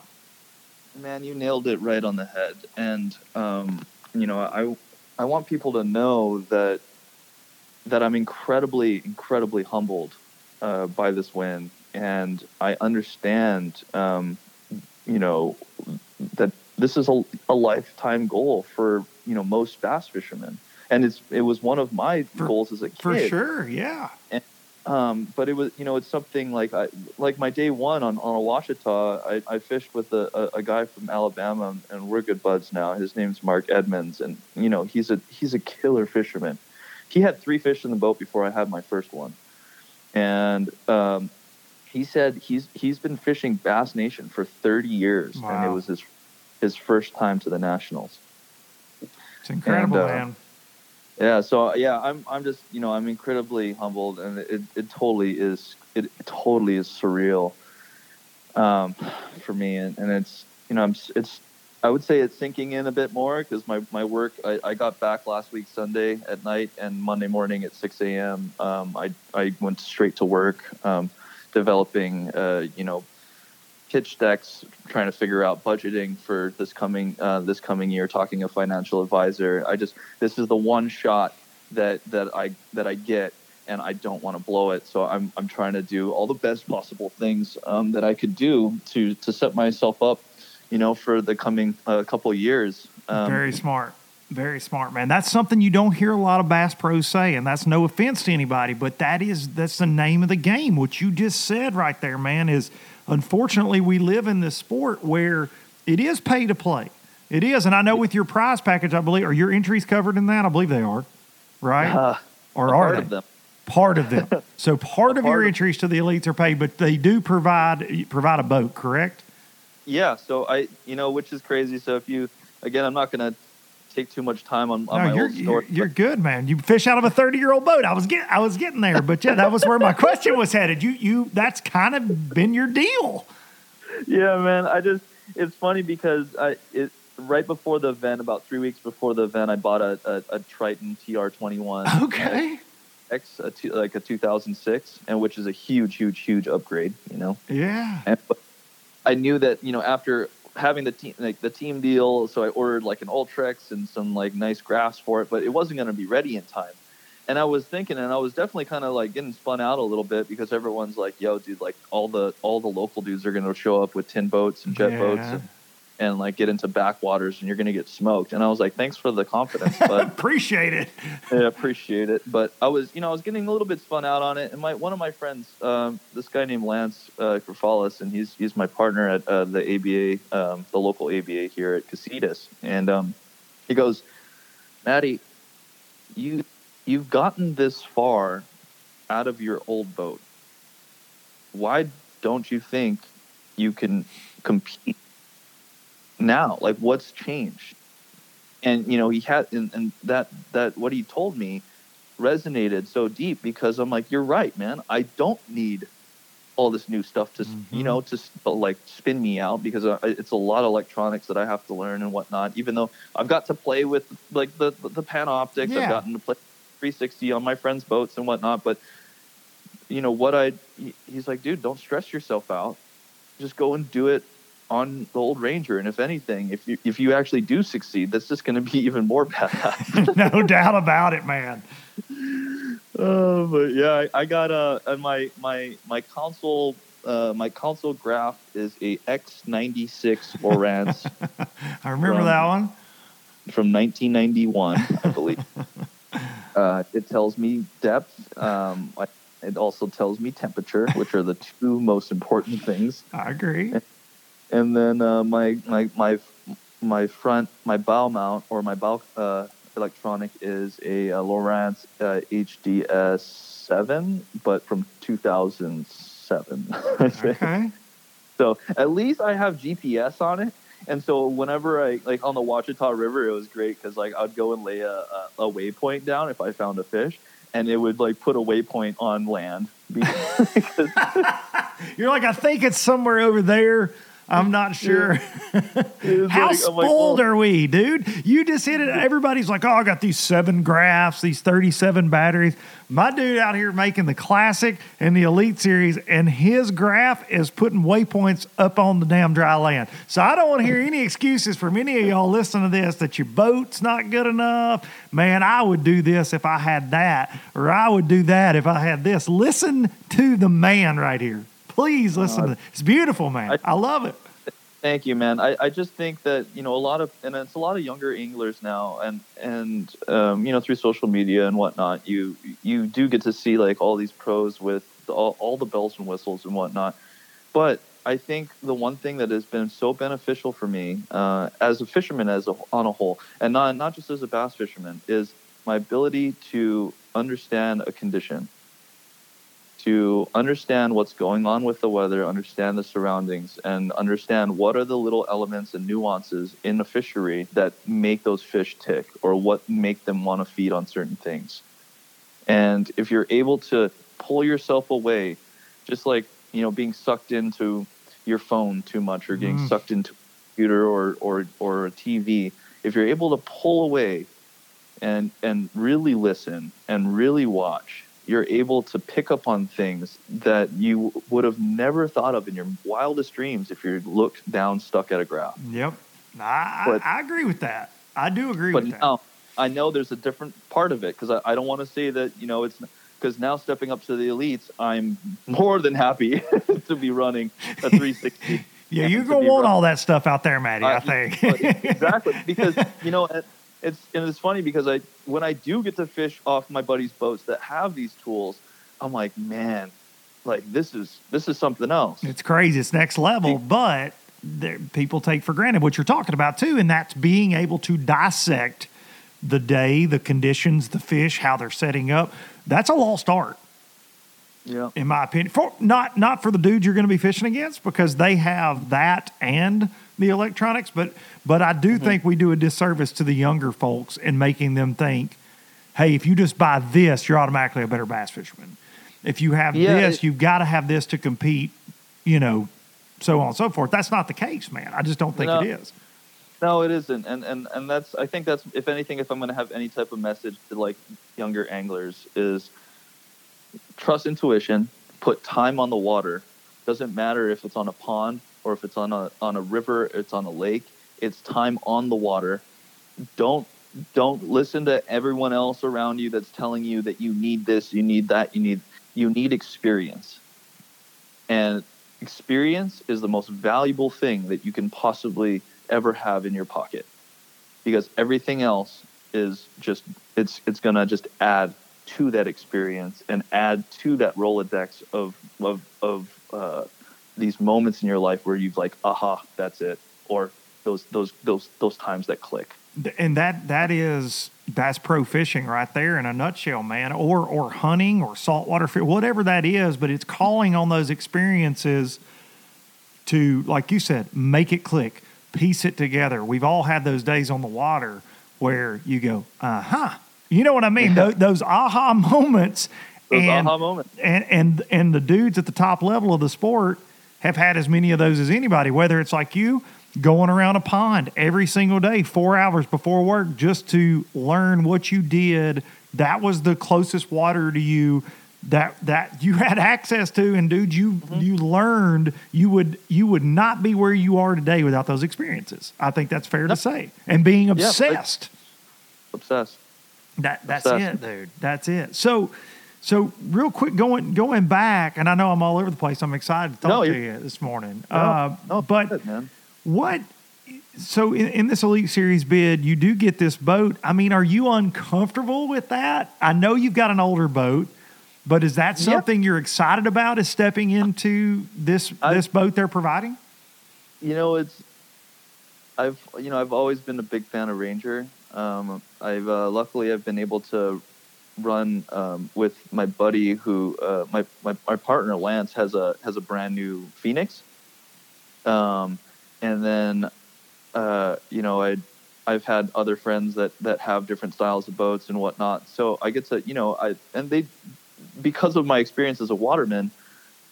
Man, you nailed it right on the head. And um, you know, I I want people to know that that I'm incredibly incredibly humbled uh, by this win, and I understand, um, you know, that this is a, a lifetime goal for you know most bass fishermen, and it's it was one of my For- goals as a kid. For sure, yeah. Um, but it was, you know, it's something like I, like my day one on, on a Ouachita, I, I fished with a, a, a guy from Alabama and we're good buds now. His name's Mark Edmonds. And, you know, he's a, he's a killer fisherman. He had three fish in the boat before I had my first one. And, um, he said he's, he's been fishing Bass Nation for 30 years and it was his, his first time to the nationals. It's incredible, And, uh, man. Yeah, so yeah, I'm I'm just you know I'm incredibly humbled, and it, it totally is it totally is surreal um, for me, and, and it's you know I'm it's I would say it's sinking in a bit more because my my work I, I got back last week Sunday at night and Monday morning at 6 a.m. Um, I I went straight to work um, developing uh, you know pitch decks, trying to figure out budgeting for this coming uh, this coming year. Talking a financial advisor, I just this is the one shot that that I that I get, and I don't want to blow it. So I'm I'm trying to do all the best possible things um, that I could do to to set myself up, you know, for the coming uh, couple years. Um, Very smart. Very smart, man. That's something you don't hear a lot of bass pros say, and that's no offense to anybody, but that is that's the name of the game. What you just said right there, man, is unfortunately we live in this sport where it is pay to play. It is, and I know with your prize package, I believe, are your entries covered in that? I believe they are, right? uh, or are part they? of them. Part of them. So part of your of- entries to the elites are paid, but they do provide provide a boat, correct? Yeah, so I you know which is crazy. So if you again, I'm not gonna take too much time on, on No, my you're, old story. you're, you're good, man. You fish out of a 30 year old boat. I was get, I was getting there, but yeah, that was where my question was headed. You, you, that's kind of been your deal. yeah, man. I just it's funny because I it right before the event, about three weeks before the event, I bought a a, a Triton TR21 Okay. X, a two, like a 2006, and which is a huge, huge, huge upgrade. You know, Yeah. and but I knew that you know after having the team like the team deal, so I ordered like an Ultrex and some like nice graphs for it, but it wasn't going to be ready in time. And I was thinking, and I was definitely kind of like getting spun out a little bit because everyone's like, "Yo, dude, like all the all the local dudes are going to show up with tin boats and jet boats and, and like get into backwaters, and you're going to get smoked." And I was like, "Thanks for the confidence, but Appreciate it. I appreciate it." But I was, you know, I was getting a little bit spun out on it. And my one of my friends, um, this guy named Lance uh, Grafalis, and he's he's my partner at uh, the ABA, um, the local ABA here at Casitas, and um, he goes, "Matty, you you've gotten this far out of your old boat. Why don't you think you can compete now? Like, what's changed?" And you know, he had, and, and that that what he told me resonated so deep because I'm like, "You're right, man. I don't need." all this new stuff to you mm-hmm. know to like spin me out because uh, it's a lot of electronics that I have to learn and whatnot. Even though I've got to play with like the the Panoptix, Yeah. I've gotten to play 360 on my friends' boats and whatnot. But you know what I he's like, dude, don't stress yourself out. Just go and do it on the old Ranger. And if anything, if you if you actually do succeed, that's just going to be even more badass. no doubt about it, man. Oh, but yeah, I, I got a uh, my my my console uh, my console graph is a X96 Lowrance I remember From- that one. from 1991, I believe. uh, it tells me depth. Um, I, it also tells me temperature, which are the two most important things. I agree. And then uh, my my my my front my bow mount or my bow uh, electronic is a, uh Lowrance uh, HDS seven, but from 2007. Okay. So at least I have GPS on it. And so whenever I like on the Ouachita River, it was great because like I'd go and lay a, a, a waypoint down if I found a fish, and it would like put a waypoint on land. Because You're like, I think it's somewhere over there. I'm not sure. it's How like- I'm like, spoiled well, are we, dude? You just hit it. Everybody's like, oh, I got these seven graphs, these 37 batteries. My dude out here making the classic and the elite series, and his graph is putting waypoints up on the damn dry land. So I don't want to hear any excuses from any of y'all listening to this that your boat's not good enough. Man, I would do this if I had that, or I would do that if I had this. Listen to the man right here. Please listen to it. It's beautiful, man. I, love it. Thank you, man. I, I just think that you know a lot of and it's a lot of younger anglers now, and and um, you know through social media and whatnot, you you do get to see like all these pros with all, all the bells and whistles and whatnot. But I think the one thing that has been so beneficial for me uh, as a fisherman as a, on a whole, and not not just as a bass fisherman, is my ability to understand a condition to understand what's going on with the weather, understand the surroundings, and understand what are the little elements and nuances in the fishery that make those fish tick or what make them want to feed on certain things. And if you're able to pull yourself away, just like you know being sucked into your phone too much or getting mm. sucked into a computer or, or or a TV, if you're able to pull away and and really listen and really watch you're able to pick up on things that you would have never thought of in your wildest dreams if you looked down stuck at a graph. Yep. I, but, I, agree with that. I do agree but with that. I know there's a different part of it because I, I, don't want to say that, you know, it's because now stepping up to the elites, I'm more than happy to be running a 360. yeah, you're going to want all that stuff out there, Matty, uh, I think. exactly. Because, you know, it's and it's funny because I when I do get to fish off my buddies' boats that have these tools, I'm like, man, like this is this is something else. It's crazy. It's next level, but there, people take for granted what you're talking about too, and that's being able to dissect the day, the conditions, the fish, how they're setting up. That's a lost art. Yeah. In my opinion, for not not for the dudes you're going to be fishing against because they have that and the electronics, but but I do mm-hmm. think we do a disservice to the younger folks in making them think, hey, if you just buy this, you're automatically a better bass fisherman. If you have yeah, this, it, you've got to have this to compete, you know, so on and so forth. That's not the case, man. I just don't think no, it is. No, it isn't. And and and that's I think that's if anything, if I'm gonna have any type of message to like younger anglers is trust intuition, put time on the water. Doesn't matter if it's on a pond or if it's on a on a river, it's on a lake, it's time on the water. Don't don't listen to everyone else around you that's telling you that you need this, you need that, you need you need experience. And experience is the most valuable thing that you can possibly ever have in your pocket. Because everything else is just it's it's going to just add to that experience and add to that Rolodex of of of uh, these moments in your life where you've like, aha, that's it, or those those those those times that click. And that that is that's pro fishing right there in a nutshell, man. Or or hunting or saltwater fish, whatever that is. But it's calling on those experiences to, like you said, make it click, piece it together. We've all had those days on the water where you go, uh huh. You know what I mean? those, those aha moments. Those and, aha moments. And, and and the dudes at the top level of the sport have had as many of those as anybody, whether it's like you going around a pond every single day, four hours before work, just to learn what you did. That was the closest water to you that that you had access to and dude you mm-hmm. you learned you would you would not be where you are today without those experiences i think that's fair yep. to say and being obsessed yep. obsessed that that's it dude that's it so so real quick, going going back, and I know I'm all over the place. I'm excited to talk no, to you this morning. No, uh, no, but good, what? So in, in, this Elite Series bid, you do get this boat. I mean, are you uncomfortable with that? I know you've got an older boat, but is that something yep. you're excited about? Is stepping into this I, this boat they're providing? You know, it's I've you know I've always been a big fan of Ranger. Um, I've uh, luckily I've been able to run um, with my buddy who uh, my, my my partner Lance has a has a brand new Phoenix, um, and then uh, you know I I've had other friends that that have different styles of boats and whatnot. So I get to you know I and they because of my experience as a waterman,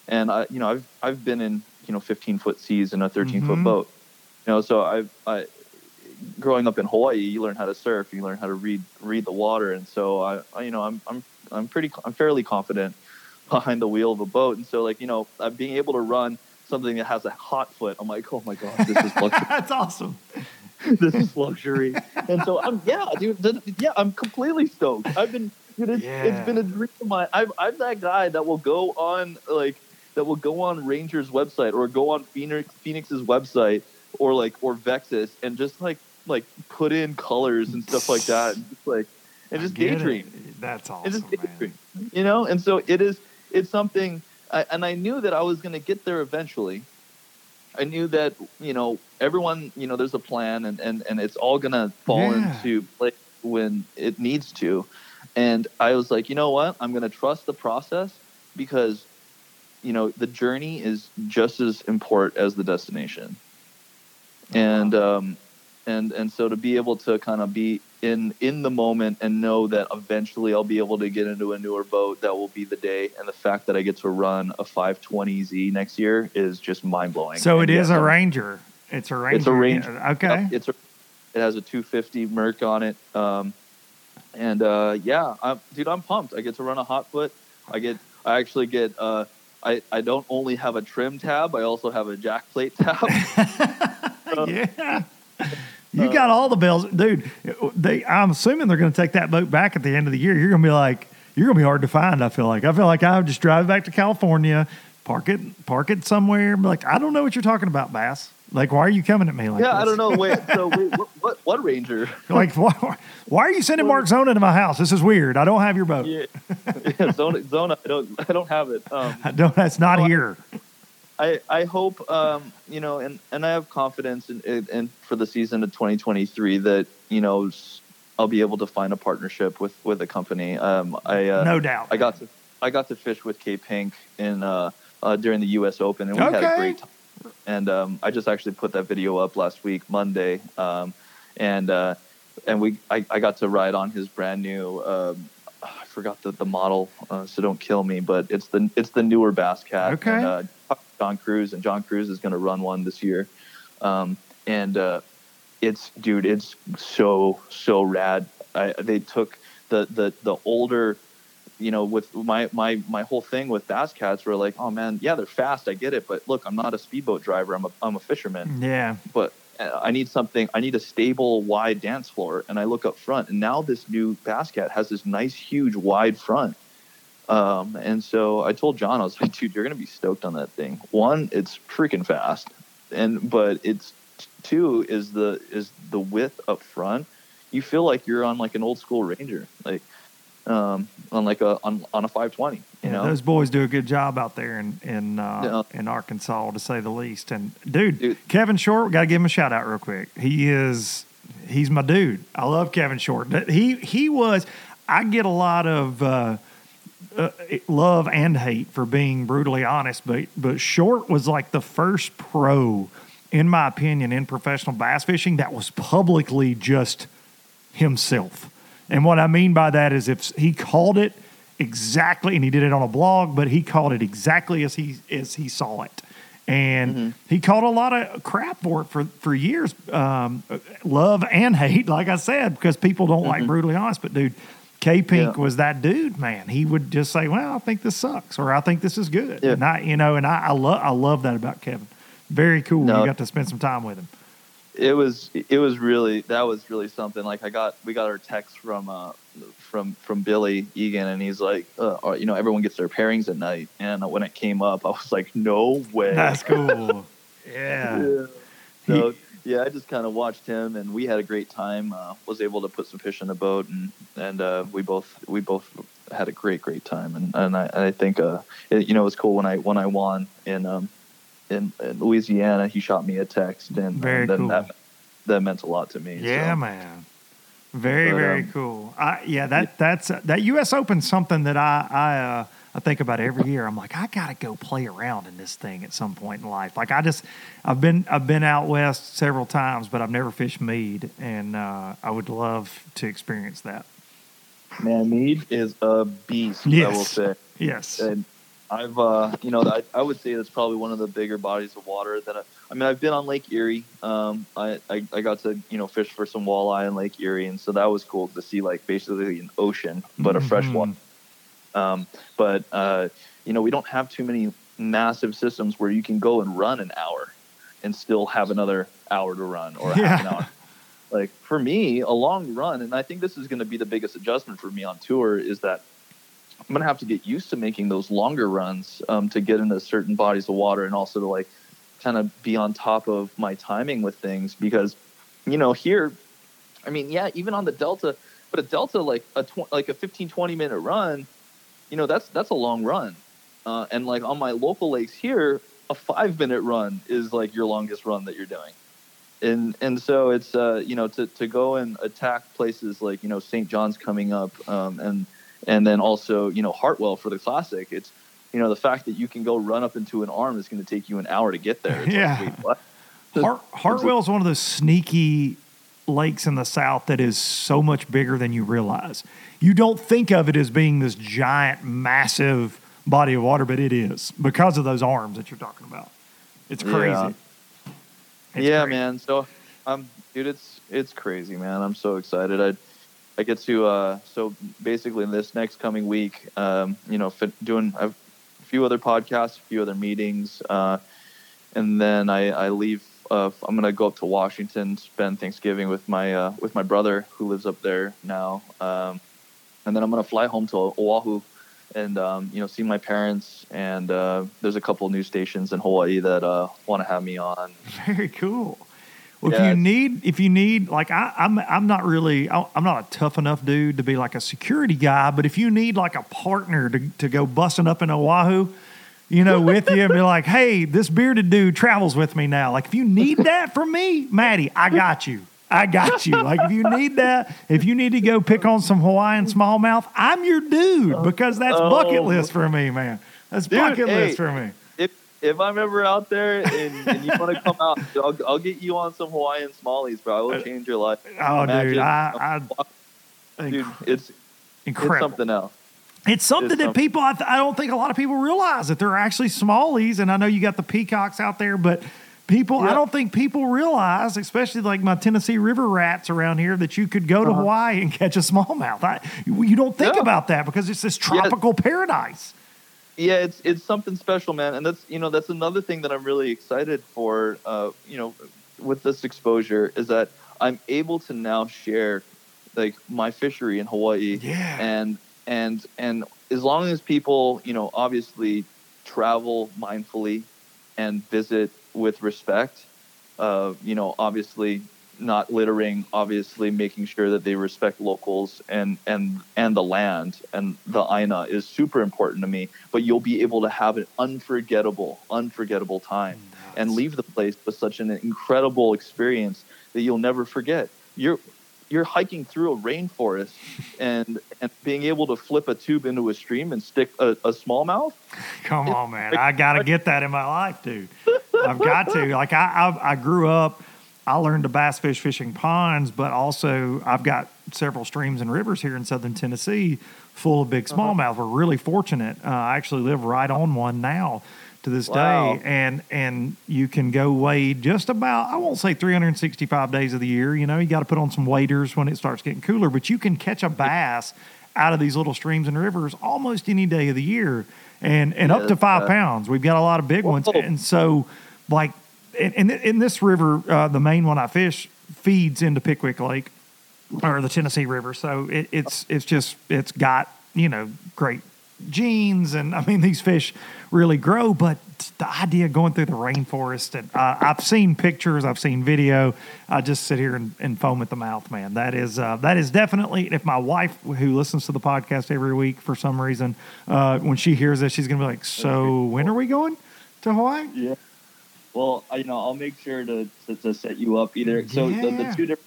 and I you know I've I've been in you know 15 foot seas in a 13 mm-hmm. foot boat, you know so I've I growing up in Hawaii, you learn how to surf, you learn how to read read the water, and so I, I you know, I'm I'm I'm pretty I'm fairly confident behind the wheel of a boat, and so like you know, being able to run something that has a hot foot, I'm like, oh my god, this is luxury. That's awesome. this is luxury, and so I'm yeah, dude, yeah, I'm completely stoked. I've been. Dude, it's, yeah. it's been a dream of mine. I'm, I'm that guy that will go on like that will go on Ranger's website or go on Phoenix, Phoenix's website or like or Vexus and just like like put in colors and stuff like that, and just like and just get it. daydream That's and awesome, just man. you know. And so it is. It's something, I, and I knew that I was going to get there eventually. I knew that you know everyone, you know, there's a plan, and and and it's all going to fall Yeah. into place when it needs to. And I was like, you know what? I'm going to trust the process because, you know, the journey is just as important as the destination. And um, and and so to be able to kind of be in in the moment and know that eventually I'll be able to get into a newer boat that will be the day and the fact that I get to run a 520Z next year is just mind blowing. So it And is yes, a I'm- Ranger. It's a Ranger. It's a Ranger. Yeah, Okay. Yep, it's a, it has a 250 Merc on it. Um, and uh, yeah, I'm, dude, I'm pumped. I get to run a hot foot. I get, I actually get, uh, I, I don't only have a trim tab, I also have a jack plate tab. yeah. You got all the bells, dude. They, I'm assuming they're going to take that boat back at the end of the year. You're going to be like, you're going to be hard to find. I feel like. I feel like I would just drive back to California, park it, park it somewhere. like, I don't know what you're talking about, Bass. Like, why are you coming at me like yeah, this? I don't know. Wait, so wait, what, what, what Ranger? Like, why, why are you sending Mark Zona to my house? This is weird. I don't have your boat. Yeah, yeah Zona, Zona. I don't, I don't have it. Um, I don't. That's not No, here. I, I I hope um, you know and, and I have confidence in, in, in for the season of 2023 that you know I'll be able to find a partnership with with a company. Um, I uh, no doubt. I got to I got to fish with K Pink in uh, uh, during the U.S. Open and we had a great time. And um, I just actually put that video up last week Monday, um, and uh, and we I, I got to ride on his brand new. I forgot the, the model, uh, so don't kill me. But it's the it's the newer Bass Cat. Okay. And, uh, John Cruz, and John Cruz is going to run one this year, um, and uh, it's dude, it's so so rad. I, they took the the the older, you know, with my my my whole thing with Bass Cats were like, oh man, yeah, they're fast, I get it, but look, I'm not a speedboat driver, I'm a I'm a fisherman, yeah. but I need something. I need a stable, wide dance floor. And I look up front, and now this new Bass Cat has this nice, huge, wide front. Um, and so I told John, I was like, dude, you're gonna be stoked on that thing. One, it's freaking fast, and but it's two is the is the width up front. You feel like you're on like an old school Ranger, like um, on like a on, on a 520. You Yeah, know, those boys do a good job out there in in uh, Yeah. in Arkansas, to say the least. And dude, Dude. Kevin Short, we got to give him a shout out real quick. He is he's my dude. I love Kevin Short. He he was. I get a lot of uh, uh, love and hate for being brutally honest, but but Short was like the first pro, in my opinion, in professional bass fishing that was publicly just himself. And what I mean by that is if he called it exactly, and he did it on a blog, but he called it exactly as he as he saw it. And he called a lot of crap for it for, for years, um, love and hate, like I said, because people don't like brutally honest. But dude, K Pink Yeah. was that dude, man. He would just say, "Well, I think this sucks," or "I think this is good," Yeah. and I, you know, and I, I love I love that about Kevin. Very cool. No. You got to spend some time with him. It was it was really that was really something like i got we got our text from uh from from billy egan and he's like uh, uh, you know everyone gets their pairings at night and when it came up i was like no way That's cool. yeah. yeah. so yeah i just kind of watched him and we had a great time uh, was able to put some fish in the boat and and uh, we both we both had a great great time and and i, and I think uh it, you know it was cool when i when i won in um in, in louisiana he shot me a text and, Very and then cool. that that meant a lot to me Yeah, so. man. Very, But, very um, cool. I, yeah, that that's that U.S. Open's something that I I uh, I think about every year. I'm like, I gotta go play around in this thing at some point in life. Like I just I've been I've been out west several times, but I've never fished mead, and uh, I would love to experience that. Man, Mead is a beast. I will Yes. say, Yes. and I've, uh, you know, I, I would say that's probably one of the bigger bodies of water that I, I mean, I've been on Lake Erie. Um, I, I, I got to, you know, fish for some walleye in Lake Erie, and so that was cool to see, like, basically an ocean, but a fresh freshwater. Um, but uh, you know, we don't have too many massive systems where you can go and run an hour and still have another hour to run or half an Yeah. hour. Like for me, a long run, and I think this is going to be the biggest adjustment for me on tour is that I'm to have to get used to making those longer runs um, to get into certain bodies of water and also to like kind of be on top of my timing with things because, you know, here, I mean, yeah, even on the Delta, but a Delta like a tw- like a 15, 20 minute run, you know, that's that's a long run. Uh, and like on my local lakes here, a five minute run is like your longest run that you're doing. And and so it's uh, you know to, to go and attack places like you know St. John's coming up um, and and then also you know Hartwell for the classic. It's you know the fact that you can go run up into an arm is going to take you an hour to get there. It's Yeah. Like, wait, what? Hart, Hartwell is one of those sneaky lakes in the south that is so much bigger than you realize. You don't think of it as being this giant, massive body of water, but it is because of those arms that you're talking about. It's crazy. Yeah. It's yeah, crazy. man. So, um, dude, it's it's crazy, man. I'm so excited. I I get to uh, so basically in this next coming week, um, you know, doing a few other podcasts, a few other meetings, uh, and then I I leave. Uh, I'm gonna go up to Washington, spend Thanksgiving with my uh, with my brother who lives up there now, um, and then I'm gonna fly home to Oahu and um, you know see my parents and uh, there's a couple news stations in Hawaii that uh, want to have me on. Very cool. Well, if you need, if you need, like I, I'm, I'm not really, I'm not a tough enough dude to be like a security guy. But if you need like a partner to, to go busting up in Oahu, you know, with you and be like, hey, this bearded dude travels with me now. Like if you need that from me, Matty, I got you. I got you. Like if you need that, if you need to go pick on some Hawaiian smallmouth, I'm your dude because that's oh. bucket Oh. list for me, man. That's Dude, bucket hey. list for me. If I'm ever out there and, and you want to come out, I'll, I'll get you on some Hawaiian smallies, bro. I will change your life. Oh, dude, Imagine- I, I, dude, it's it's incredible. something else. It's something It's that something. people, I, th- I don't think a lot of people realize that they're actually smallies. And I know you got the peacocks out there, but people, I don't think people realize, especially like my Tennessee river rats around here, that you could go to Hawaii and catch a smallmouth. I, you don't think Uh-huh. Yeah. about that because it's this tropical paradise. Yeah, it's it's something special, man, and that's you know that's another thing that I'm really excited for. Uh, you know, with this exposure is that I'm able to now share like my fishery in Hawaii, Yeah. and and and as long as people you know obviously travel mindfully and visit with respect, uh, you know, obviously not littering, obviously making sure that they respect locals and and and the land and the aina is super important to me. But you'll be able to have an unforgettable, unforgettable time mm, and leave the place with such an incredible experience that you'll never forget. You're you're hiking through a rainforest and and being able to flip a tube into a stream and stick a, a smallmouth. Come on, man. I got to get that in my life, dude. I've got to. Like, I, I, I grew up, I learned to bass fish fishing ponds, but also I've got several streams and rivers here in southern Tennessee full of big smallmouth. We're really fortunate. Uh, I actually live right on one now to this Wow. day. And, and you can go wade just about, I won't say 365 days of the year. You know, you got to put on some waders when it starts getting cooler, but you can catch a bass out of these little streams and rivers almost any day of the year and and up to five uh, pounds. We've got a lot of big ones, and so like in, in this river, uh, the main one I fish feeds into Pickwick Lake or the Tennessee River. So it, it's it's just it's got you know great genes, and I mean these fish really grow. But the idea of going through the rainforest, and uh, I've seen pictures, I've seen video. I just sit here and, and foam at the mouth, man. That is uh, that is definitely. If my wife, who listens to the podcast every week for some reason, uh, when she hears this, she's gonna be like, "So when are we going to Hawaii?" Yeah. Well, I, you know, I'll make sure to, to, to set you up either. So the, the two different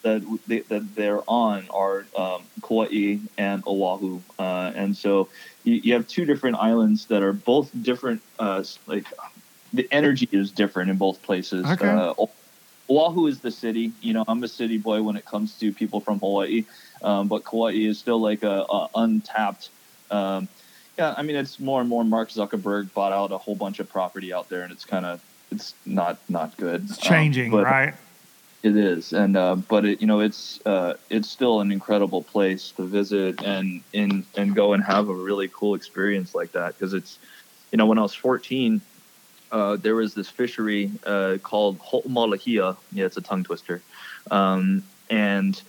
that they, that they're on are um, Kauai and Oahu, uh, and so you, you have two different islands that are both different. Uh, like the energy is different in both places. Okay. Uh, Oahu is the city. You know, I'm a city boy when it comes to people from Hawaii, um, but Kauai is still like a, a untapped. Um, yeah, I mean, it's more and more. Mark Zuckerberg bought out a whole bunch of property out there, and it's kind of it's not not good. It's Um, changing, but right? It is, and uh, but it, you know, it's uh, it's still an incredible place to visit and and and go and have a really cool experience like that because it's, you know, when I was 14, uh, there was this fishery uh, called Ho'omaluhia. Yeah, it's a tongue twister, um, and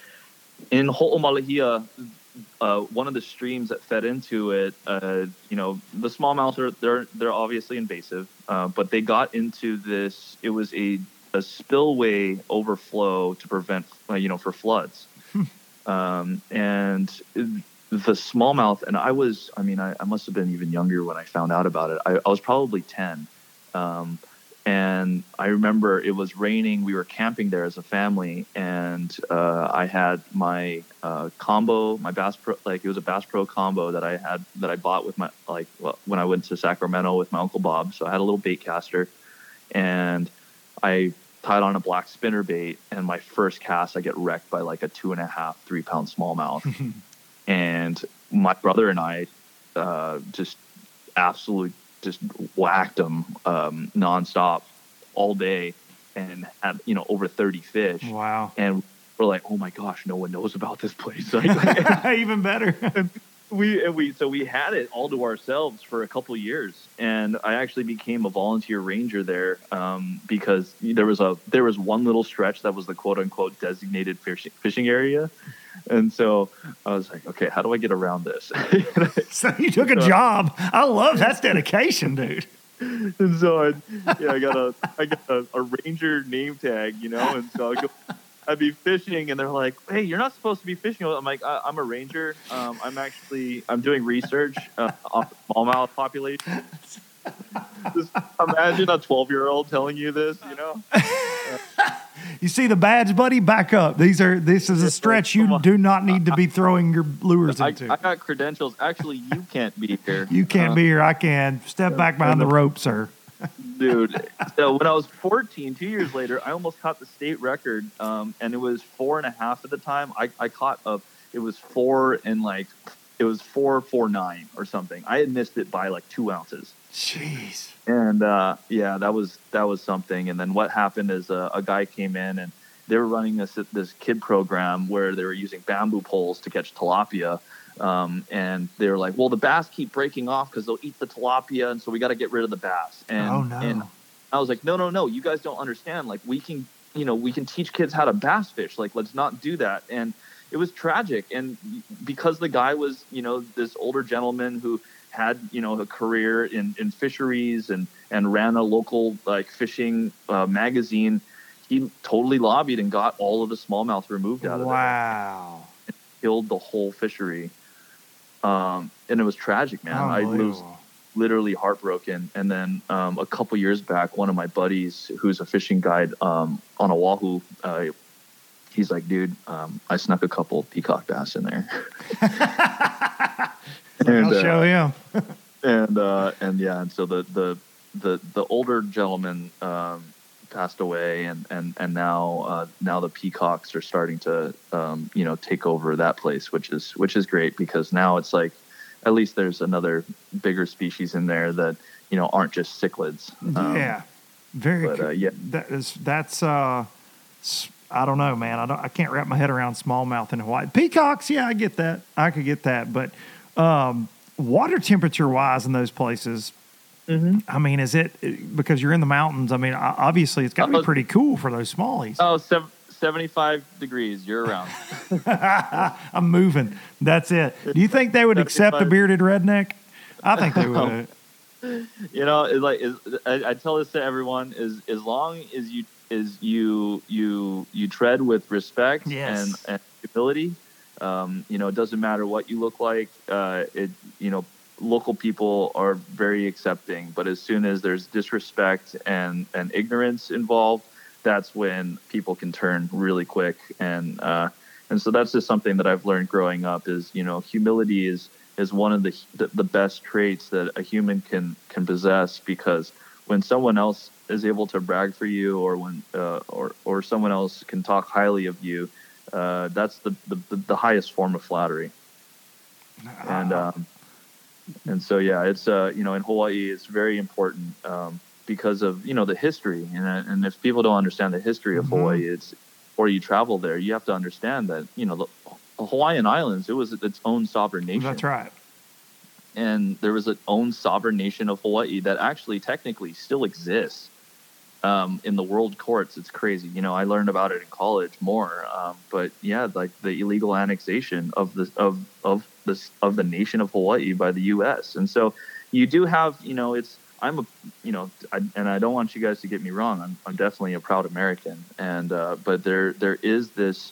in Ho'omaluhia, uh, one of the streams that fed into it, uh, you know, the smallmouth are they're they're obviously invasive, uh, but they got into this. It was a a spillway overflow to prevent, uh, you know, for floods, um, and the smallmouth. And I was, I mean, I, I must have been even younger when I found out about it. I, I was probably ten. Um, and I remember it was raining. We were camping there as a family, and uh, I had my uh, combo, my Bass Pro, like it was a Bass Pro combo that I had that I bought with my like well, when I went to Sacramento with my uncle Bob. So I had a little bait caster, and I tied on a black spinner bait, and my first cast I get wrecked by like a two and a half, three pound smallmouth, and my brother and I uh, just absolutely just whacked them um, nonstop all day and had you know over 30 fish Wow. and we're like oh my gosh no one knows about this place Like, Even better. we and we so we had it all to ourselves for a couple years and i actually became a volunteer ranger there um, because there was a there was one little stretch that was the quote unquote designated fishing, fishing area and so i was like okay how do i get around this so you took a job. I love that's dedication, dude. and so I, yeah, I got a, I got a, a ranger name tag, you know, and so I go, I'd be fishing, and they're like, "Hey, you're not supposed to be fishing." I'm like, I, "I'm a ranger. Um, I'm actually, I'm doing research uh, on smallmouth population." Just imagine a 12 year old telling you this, you know? You see the badge, buddy? Back up. These are this is a stretch you do not need to be throwing your lures I, into. I got credentials. Actually, you can't be here. You can't Uh, be here. I can. Step back behind the rope, sir. dude. So when I was 14, two years later, I almost caught the state record, um, and it was four and a half at the time. I, I caught a, it was four and like, it was four four nine or something. I had missed it by like two ounces, Jeez. and uh, yeah, that was that was something. And then what happened is uh, a guy came in and they were running this this kid program where they were using bamboo poles to catch tilapia. Um, and they were like, well, the bass keep breaking off because they'll eat the tilapia, and so we got to get rid of the bass. And, Oh, no. and I was like, no, no, no, you guys don't understand. Like, we can, you know, we can teach kids how to bass fish. Like, let's not do that. And it was tragic. And because the guy was, you know, this older gentleman who had, you know, a career in, in fisheries and, and ran a local like fishing uh, magazine, he totally lobbied and got all of the smallmouth removed out of there Wow. killed the whole fishery. Um, and it was tragic, man. I was literally heartbroken. And then um, a couple years back, one of my buddies, who's a fishing guide um, on Oahu, uh, he's like, "Dude, um, I snuck a couple peacock bass in there." and, I'll uh, show him. and uh, and yeah, and so the the the the older gentleman um, passed away, and and and now uh, now the peacocks are starting to um, you know take over that place, which is which is great because now it's like at least there's another bigger species in there that you know aren't just cichlids. Um, yeah. Very but, uh, yeah. That is that's uh I don't know, man. I don't I can't wrap my head around smallmouth and white Peacocks, yeah, I get that. I could get that. But um water temperature wise in those places, Mm-hmm. I mean, is it because you're in the mountains? I mean, obviously it's got to be Uh, pretty cool for those smallies. Oh, sev- 75 degrees year round. I'm moving. That's it. Do you think they would accept a bearded redneck? I think they would. you know it's like is, I, I tell this to everyone is as long as you is you you you tread with respect Yes. and, and humility um, you know it doesn't matter what you look like uh, it you know local people are very accepting but as soon as there's disrespect and and ignorance involved that's when people can turn really quick. And uh, and so that's just something that I've learned growing up is you know humility is is one of the, the best traits that a human can can possess because when someone else is able to brag for you or when uh, or or someone else can talk highly of you uh, that's the, the the highest form of flattery and um, and so yeah it's uh you know in Hawaii it's very important um, because of you know the history and uh, and if people don't understand the history of Mhm. Hawaii it's or you travel there you have to understand that you know the, the Hawaiian Islands it was its own sovereign nation That's right. and there was an own sovereign nation of Hawaii that actually technically still exists. Um, in the world courts, it's crazy. You know, I learned about it in college more, um, but yeah, like the illegal annexation of the of of this of the nation of Hawaii by the U.S. And so you do have, you know, it's I'm a, you know, I, and I don't want you guys to get me wrong. I'm I'm definitely a proud American, and uh, but there there is this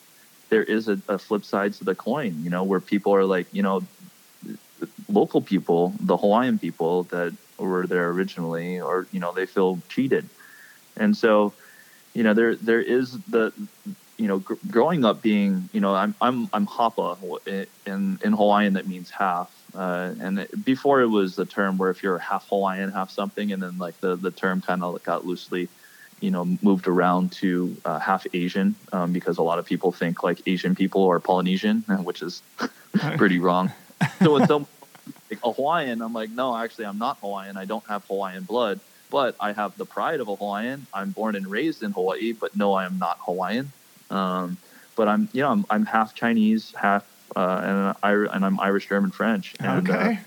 there is a, a flip side to the coin, you know, where people are like, you know, local people, the Hawaiian people that were there originally, or you know, they feel cheated and so, you know, there there is the you know, gr- growing up being, you know, I'm I'm I'm hapa in in Hawaiian that means half. Uh, and it, before it was the term where if you're half Hawaiian, half something, and then like the the term kind of got loosely, you know, moved around to uh, half Asian um, because a lot of people think like Asian people are Polynesian, which is pretty wrong. So when someone like a Hawaiian, I'm like, no, actually, I'm not Hawaiian. I don't have Hawaiian blood but I have the pride of a Hawaiian. I'm born and raised in Hawaii, but no, I am not Hawaiian. Um, but I'm, you know, I'm, I'm half Chinese, half, uh, and, and I'm Irish, German, French. And, uh, okay. Uh,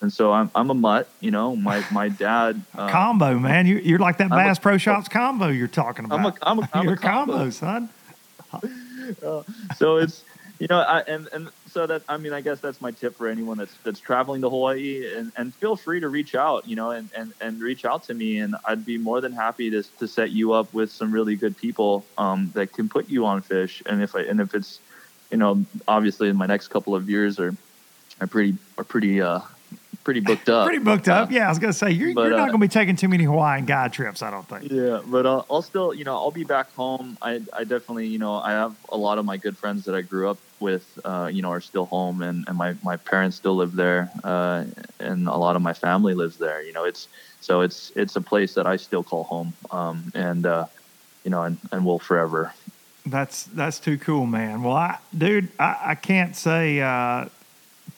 and so I'm, I'm a mutt, you know, my, my dad. Uh, combo, man. You, you're like that Bass a, Pro Shops combo you're talking about. I'm a, I'm a, I'm you're a combo. combo, son. Uh, so it's, you know, I, and, and so that I mean, I guess that's my tip for anyone that's that's traveling to Hawaii, and, and feel free to reach out, you know, and, and, and reach out to me, and I'd be more than happy to to set you up with some really good people um, that can put you on fish, and if I and if it's, you know, obviously in my next couple of years are are pretty are pretty uh, pretty booked up. pretty booked up. Uh, yeah, I was gonna say you're, but, you're not uh, gonna be taking too many Hawaiian guide trips. I don't think. Yeah, but uh, I'll still, you know, I'll be back home. I, I definitely, you know, I have a lot of my good friends that I grew up with, uh, you know, are still home, and, and my my parents still live there, uh, and a lot of my family lives there. You know, it's so it's it's a place that I still call home, um, and uh, you know, and and will forever. That's that's too cool, man. Well, I, dude, I, I can't say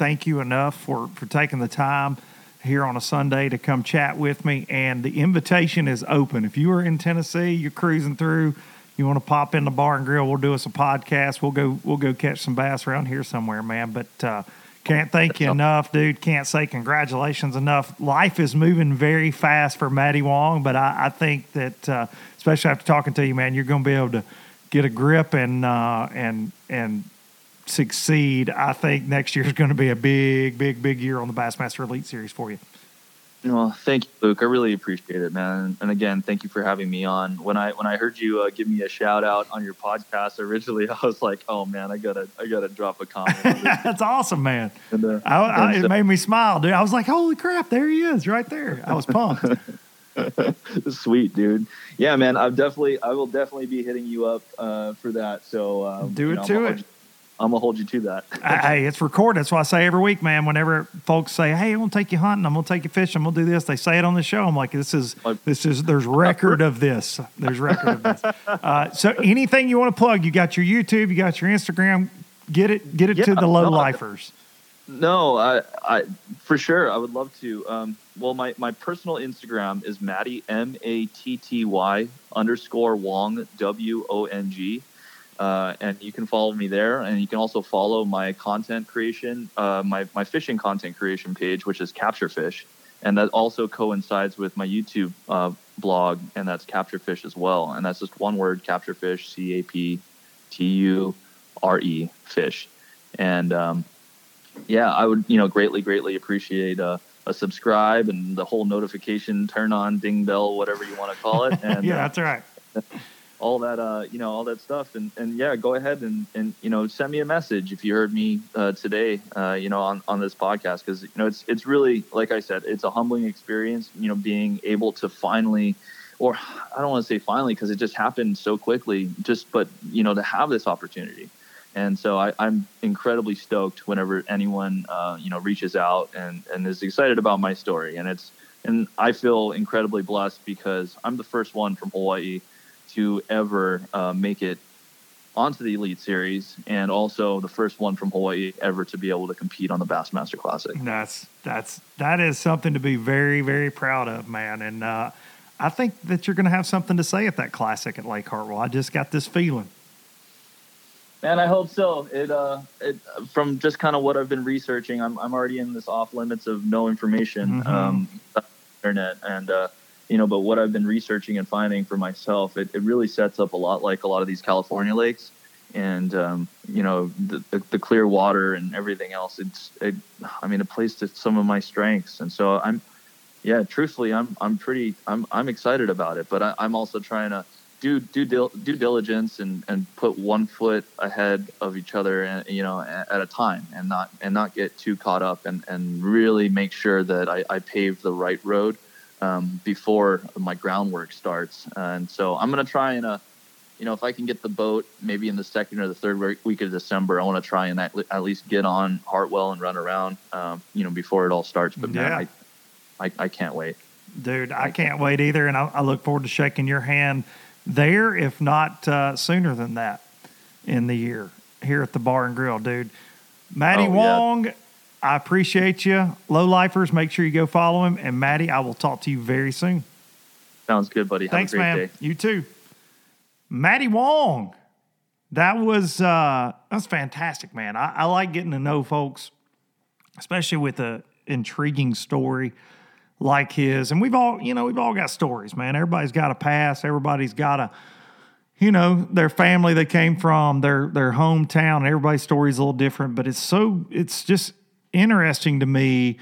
thank you enough for, for taking the time here on a Sunday to come chat with me. And the invitation is open. If you are in Tennessee, you're cruising through, you want to pop in the bar and grill, we'll do us a podcast. We'll go we'll go catch some bass around here somewhere, man. But uh, can't thank you enough, dude. Can't say congratulations enough. Life is moving very fast for Matty Wong, but I, I think that uh, especially after talking to you, man, you're going to be able to get a grip and uh, and and succeed, I think next year is going to be a big, big, big year on the Bassmaster Elite Series for you. Well, thank you, Luke. I really appreciate it, man. And again, thank you for having me on. When I when I heard you uh, give me a shout out on your podcast originally, I was like, "Oh man, I gotta I gotta drop a comment." That's awesome, man. And, uh, I, I, it made me smile, dude. I was like, "Holy crap, there he is, right there!" I was pumped. Sweet, dude. Yeah, man. I'm definitely I will definitely be hitting you up uh, for that. So um, do it know, to it. I'm gonna hold you to that. hey, it's recorded. That's why I say every week, man. Whenever folks say, "Hey, I'm gonna take you hunting. I'm gonna take you fishing. I'm gonna do this," they say it on the show. I'm like, "This is this is there's record of this. There's record of this." Uh, so, anything you want to plug? You got your YouTube. You got your Instagram. Get it. Get it yeah, to the low lifers. No, I, I for sure. I would love to. Um, well, my my personal Instagram is Matty M A T T Y underscore Wong W O N G. Uh, and you can follow me there. And you can also follow my content creation, uh, my, my fishing content creation page, which is Capture Fish. And that also coincides with my YouTube uh, blog, and that's Capture Fish as well. And that's just one word Capture Fish, C A P T U R E, fish. And um, yeah, I would, you know, greatly, greatly appreciate uh, a subscribe and the whole notification turn on, ding bell, whatever you want to call it. And, yeah, uh, that's right all that uh, you know all that stuff. And and yeah go ahead and and you know send me a message if you heard me uh, today uh, you know on on this podcast. Because you know it's it's really like I said it's a humbling experience you know being able to finally or I don't want to say finally because it just happened so quickly just but you know to have this opportunity. And so I, am incredibly stoked whenever anyone uh, you know reaches out and and is excited about my story. And it's and I feel incredibly blessed because I'm the first one from Hawaii to ever uh, make it onto the Elite Series, and also the first one from Hawaii ever to be able to compete on the Bassmaster Classic. That's that's that is something to be very very proud of, man. And uh, I think that you're going to have something to say at that Classic at Lake Hartwell. I just got this feeling. Man, I hope so. It, uh, it from just kind of what I've been researching, I'm I'm already in this off limits of no information, mm-hmm. um, internet, and uh, you know, but what I've been researching and finding for myself, it, it really sets up a lot like a lot of these California lakes and um, you know the, the, the, clear water and everything else. It's it, I mean it plays to some of my strengths, and so I'm yeah, truthfully, I'm I'm pretty I'm I'm excited about it, but I, I'm also trying to do do due diligence and and put one foot ahead of each other and you know at, at, a time and not and not get too caught up and and really make sure that I, I pave the right road um, before my groundwork starts and so I'm gonna try and uh, you know if I can get the boat maybe in the second or the third week of December I want to try and at, least get on Hartwell and run around um, you know before it all starts but yeah. man I, I I can't wait dude I can't wait either and I, I look forward to shaking your hand there, if not uh, sooner than that in the year here at the Bar and Grill, dude. Matty oh, Wong, yeah. I appreciate you. Low lifers, make sure you go follow him. And Matty, I will talk to you very soon. Sounds good, buddy. Have Thanks, man. Day. You too. Matty Wong. That was uh that's fantastic, man. I, I like getting to know folks, especially with a intriguing story like his. And we've all, you know, we've all got stories, man. Everybody's got a past. Everybody's got a, you know, their family they came from, their their hometown. Everybody's story is a little different, but it's so it's just interesting to me.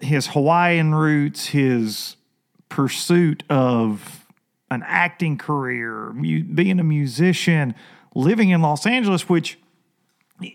His Hawaiian roots, his pursuit of an acting career, mu- being a musician, living in Los Angeles, which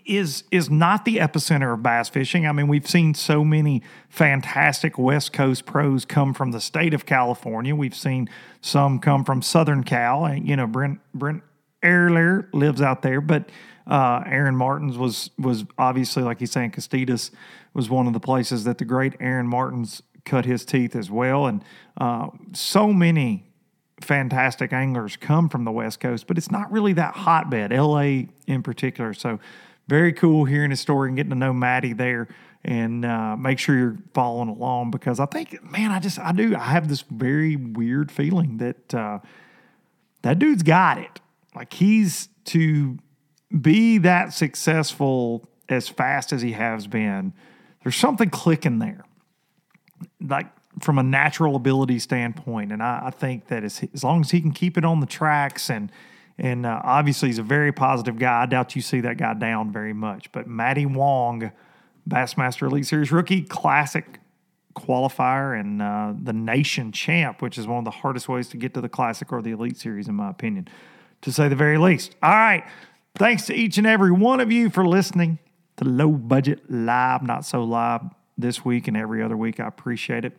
is is not the epicenter of bass fishing. I mean, we've seen so many fantastic West Coast pros come from the state of California. We've seen some come from Southern Cal, and you know, Brent Brent Ehrler lives out there, but uh, Aaron Martens was was obviously like he's saying, Costillas was one of the places that the great Aaron Martens cut his teeth as well, and uh, so many fantastic anglers come from the West Coast, but it's not really that hotbed, LA in particular. So very cool hearing his story and getting to know Matty there. And uh, make sure you're following along because I think, man, I just I do I have this very weird feeling that uh, that dude's got it. Like he's to be that successful as fast as he has been. There's something clicking there, like from a natural ability standpoint. And I, I think that as, as long as he can keep it on the tracks and and uh, obviously, he's a very positive guy. I doubt you see that guy down very much. But Matty Wong, Bassmaster Elite Series rookie, classic qualifier, and uh, the nation champ, which is one of the hardest ways to get to the classic or the Elite Series, in my opinion, to say the very least. All right. Thanks to each and every one of you for listening to Low Budget Live, Not So Live this week and every other week. I appreciate it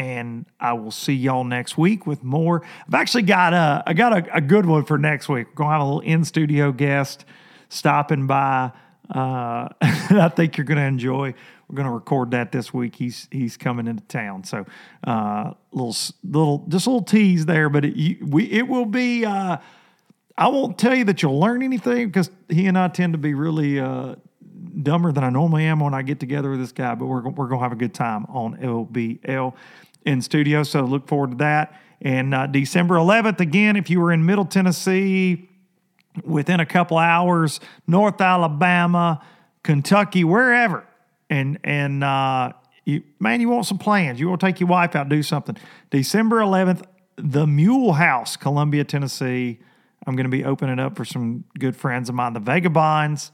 and I will see y'all next week with more. I've actually got a I got a, a good one for next week. We're gonna have a little in studio guest stopping by. Uh, I think you're gonna enjoy. We're gonna record that this week. He's he's coming into town, so uh, little little just a little tease there. But it, we it will be. Uh, I won't tell you that you'll learn anything because he and I tend to be really uh, dumber than I normally am when I get together with this guy, but we're, we're going to have a good time on LBL in studio. So look forward to that. And uh, December 11th, again, if you were in Middle Tennessee, within a couple hours, North Alabama, Kentucky, wherever, and and uh, you, man, you want some plans? You want to take your wife out, do something? December 11th, the Mule House, Columbia, Tennessee. I'm going to be opening up for some good friends of mine, the Vagabonds,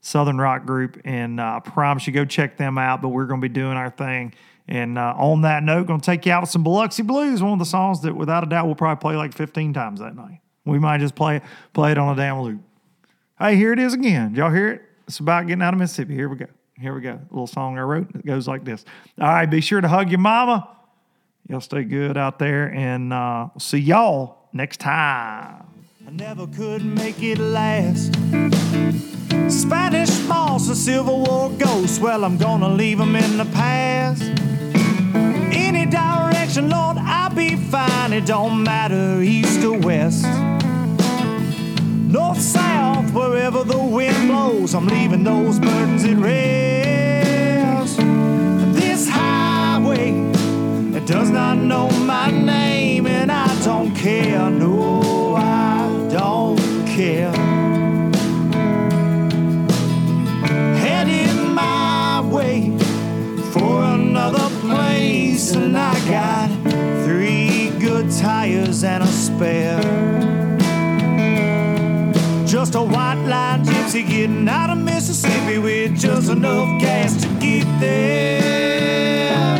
Southern Rock Group, and uh, I promise you go check them out. But we're going to be doing our thing and uh, on that note, going to take you out with some Biloxi Blues, one of the songs that without a doubt we'll probably play like 15 times that night. We might just play it, play it on a damn loop. Hey, here it is again. Did y'all hear it? It's about getting out of Mississippi. Here we go. Here we go. A little song I wrote. It goes like this. All right, be sure to hug your mama. Y'all stay good out there, and uh, see y'all next time. I never could make it last. Spanish moss, a Civil War ghost. Well, I'm gonna leave them in the past any direction, Lord, I'll be fine. It don't matter east or west. North, south, wherever the wind blows, I'm leaving those burdens at rest. This highway, it does not know my name, and I don't care. No, I don't care. Heading my way for another place, and I got three good tires and a spare. Just a white line gypsy getting out of Mississippi with just enough gas to get there.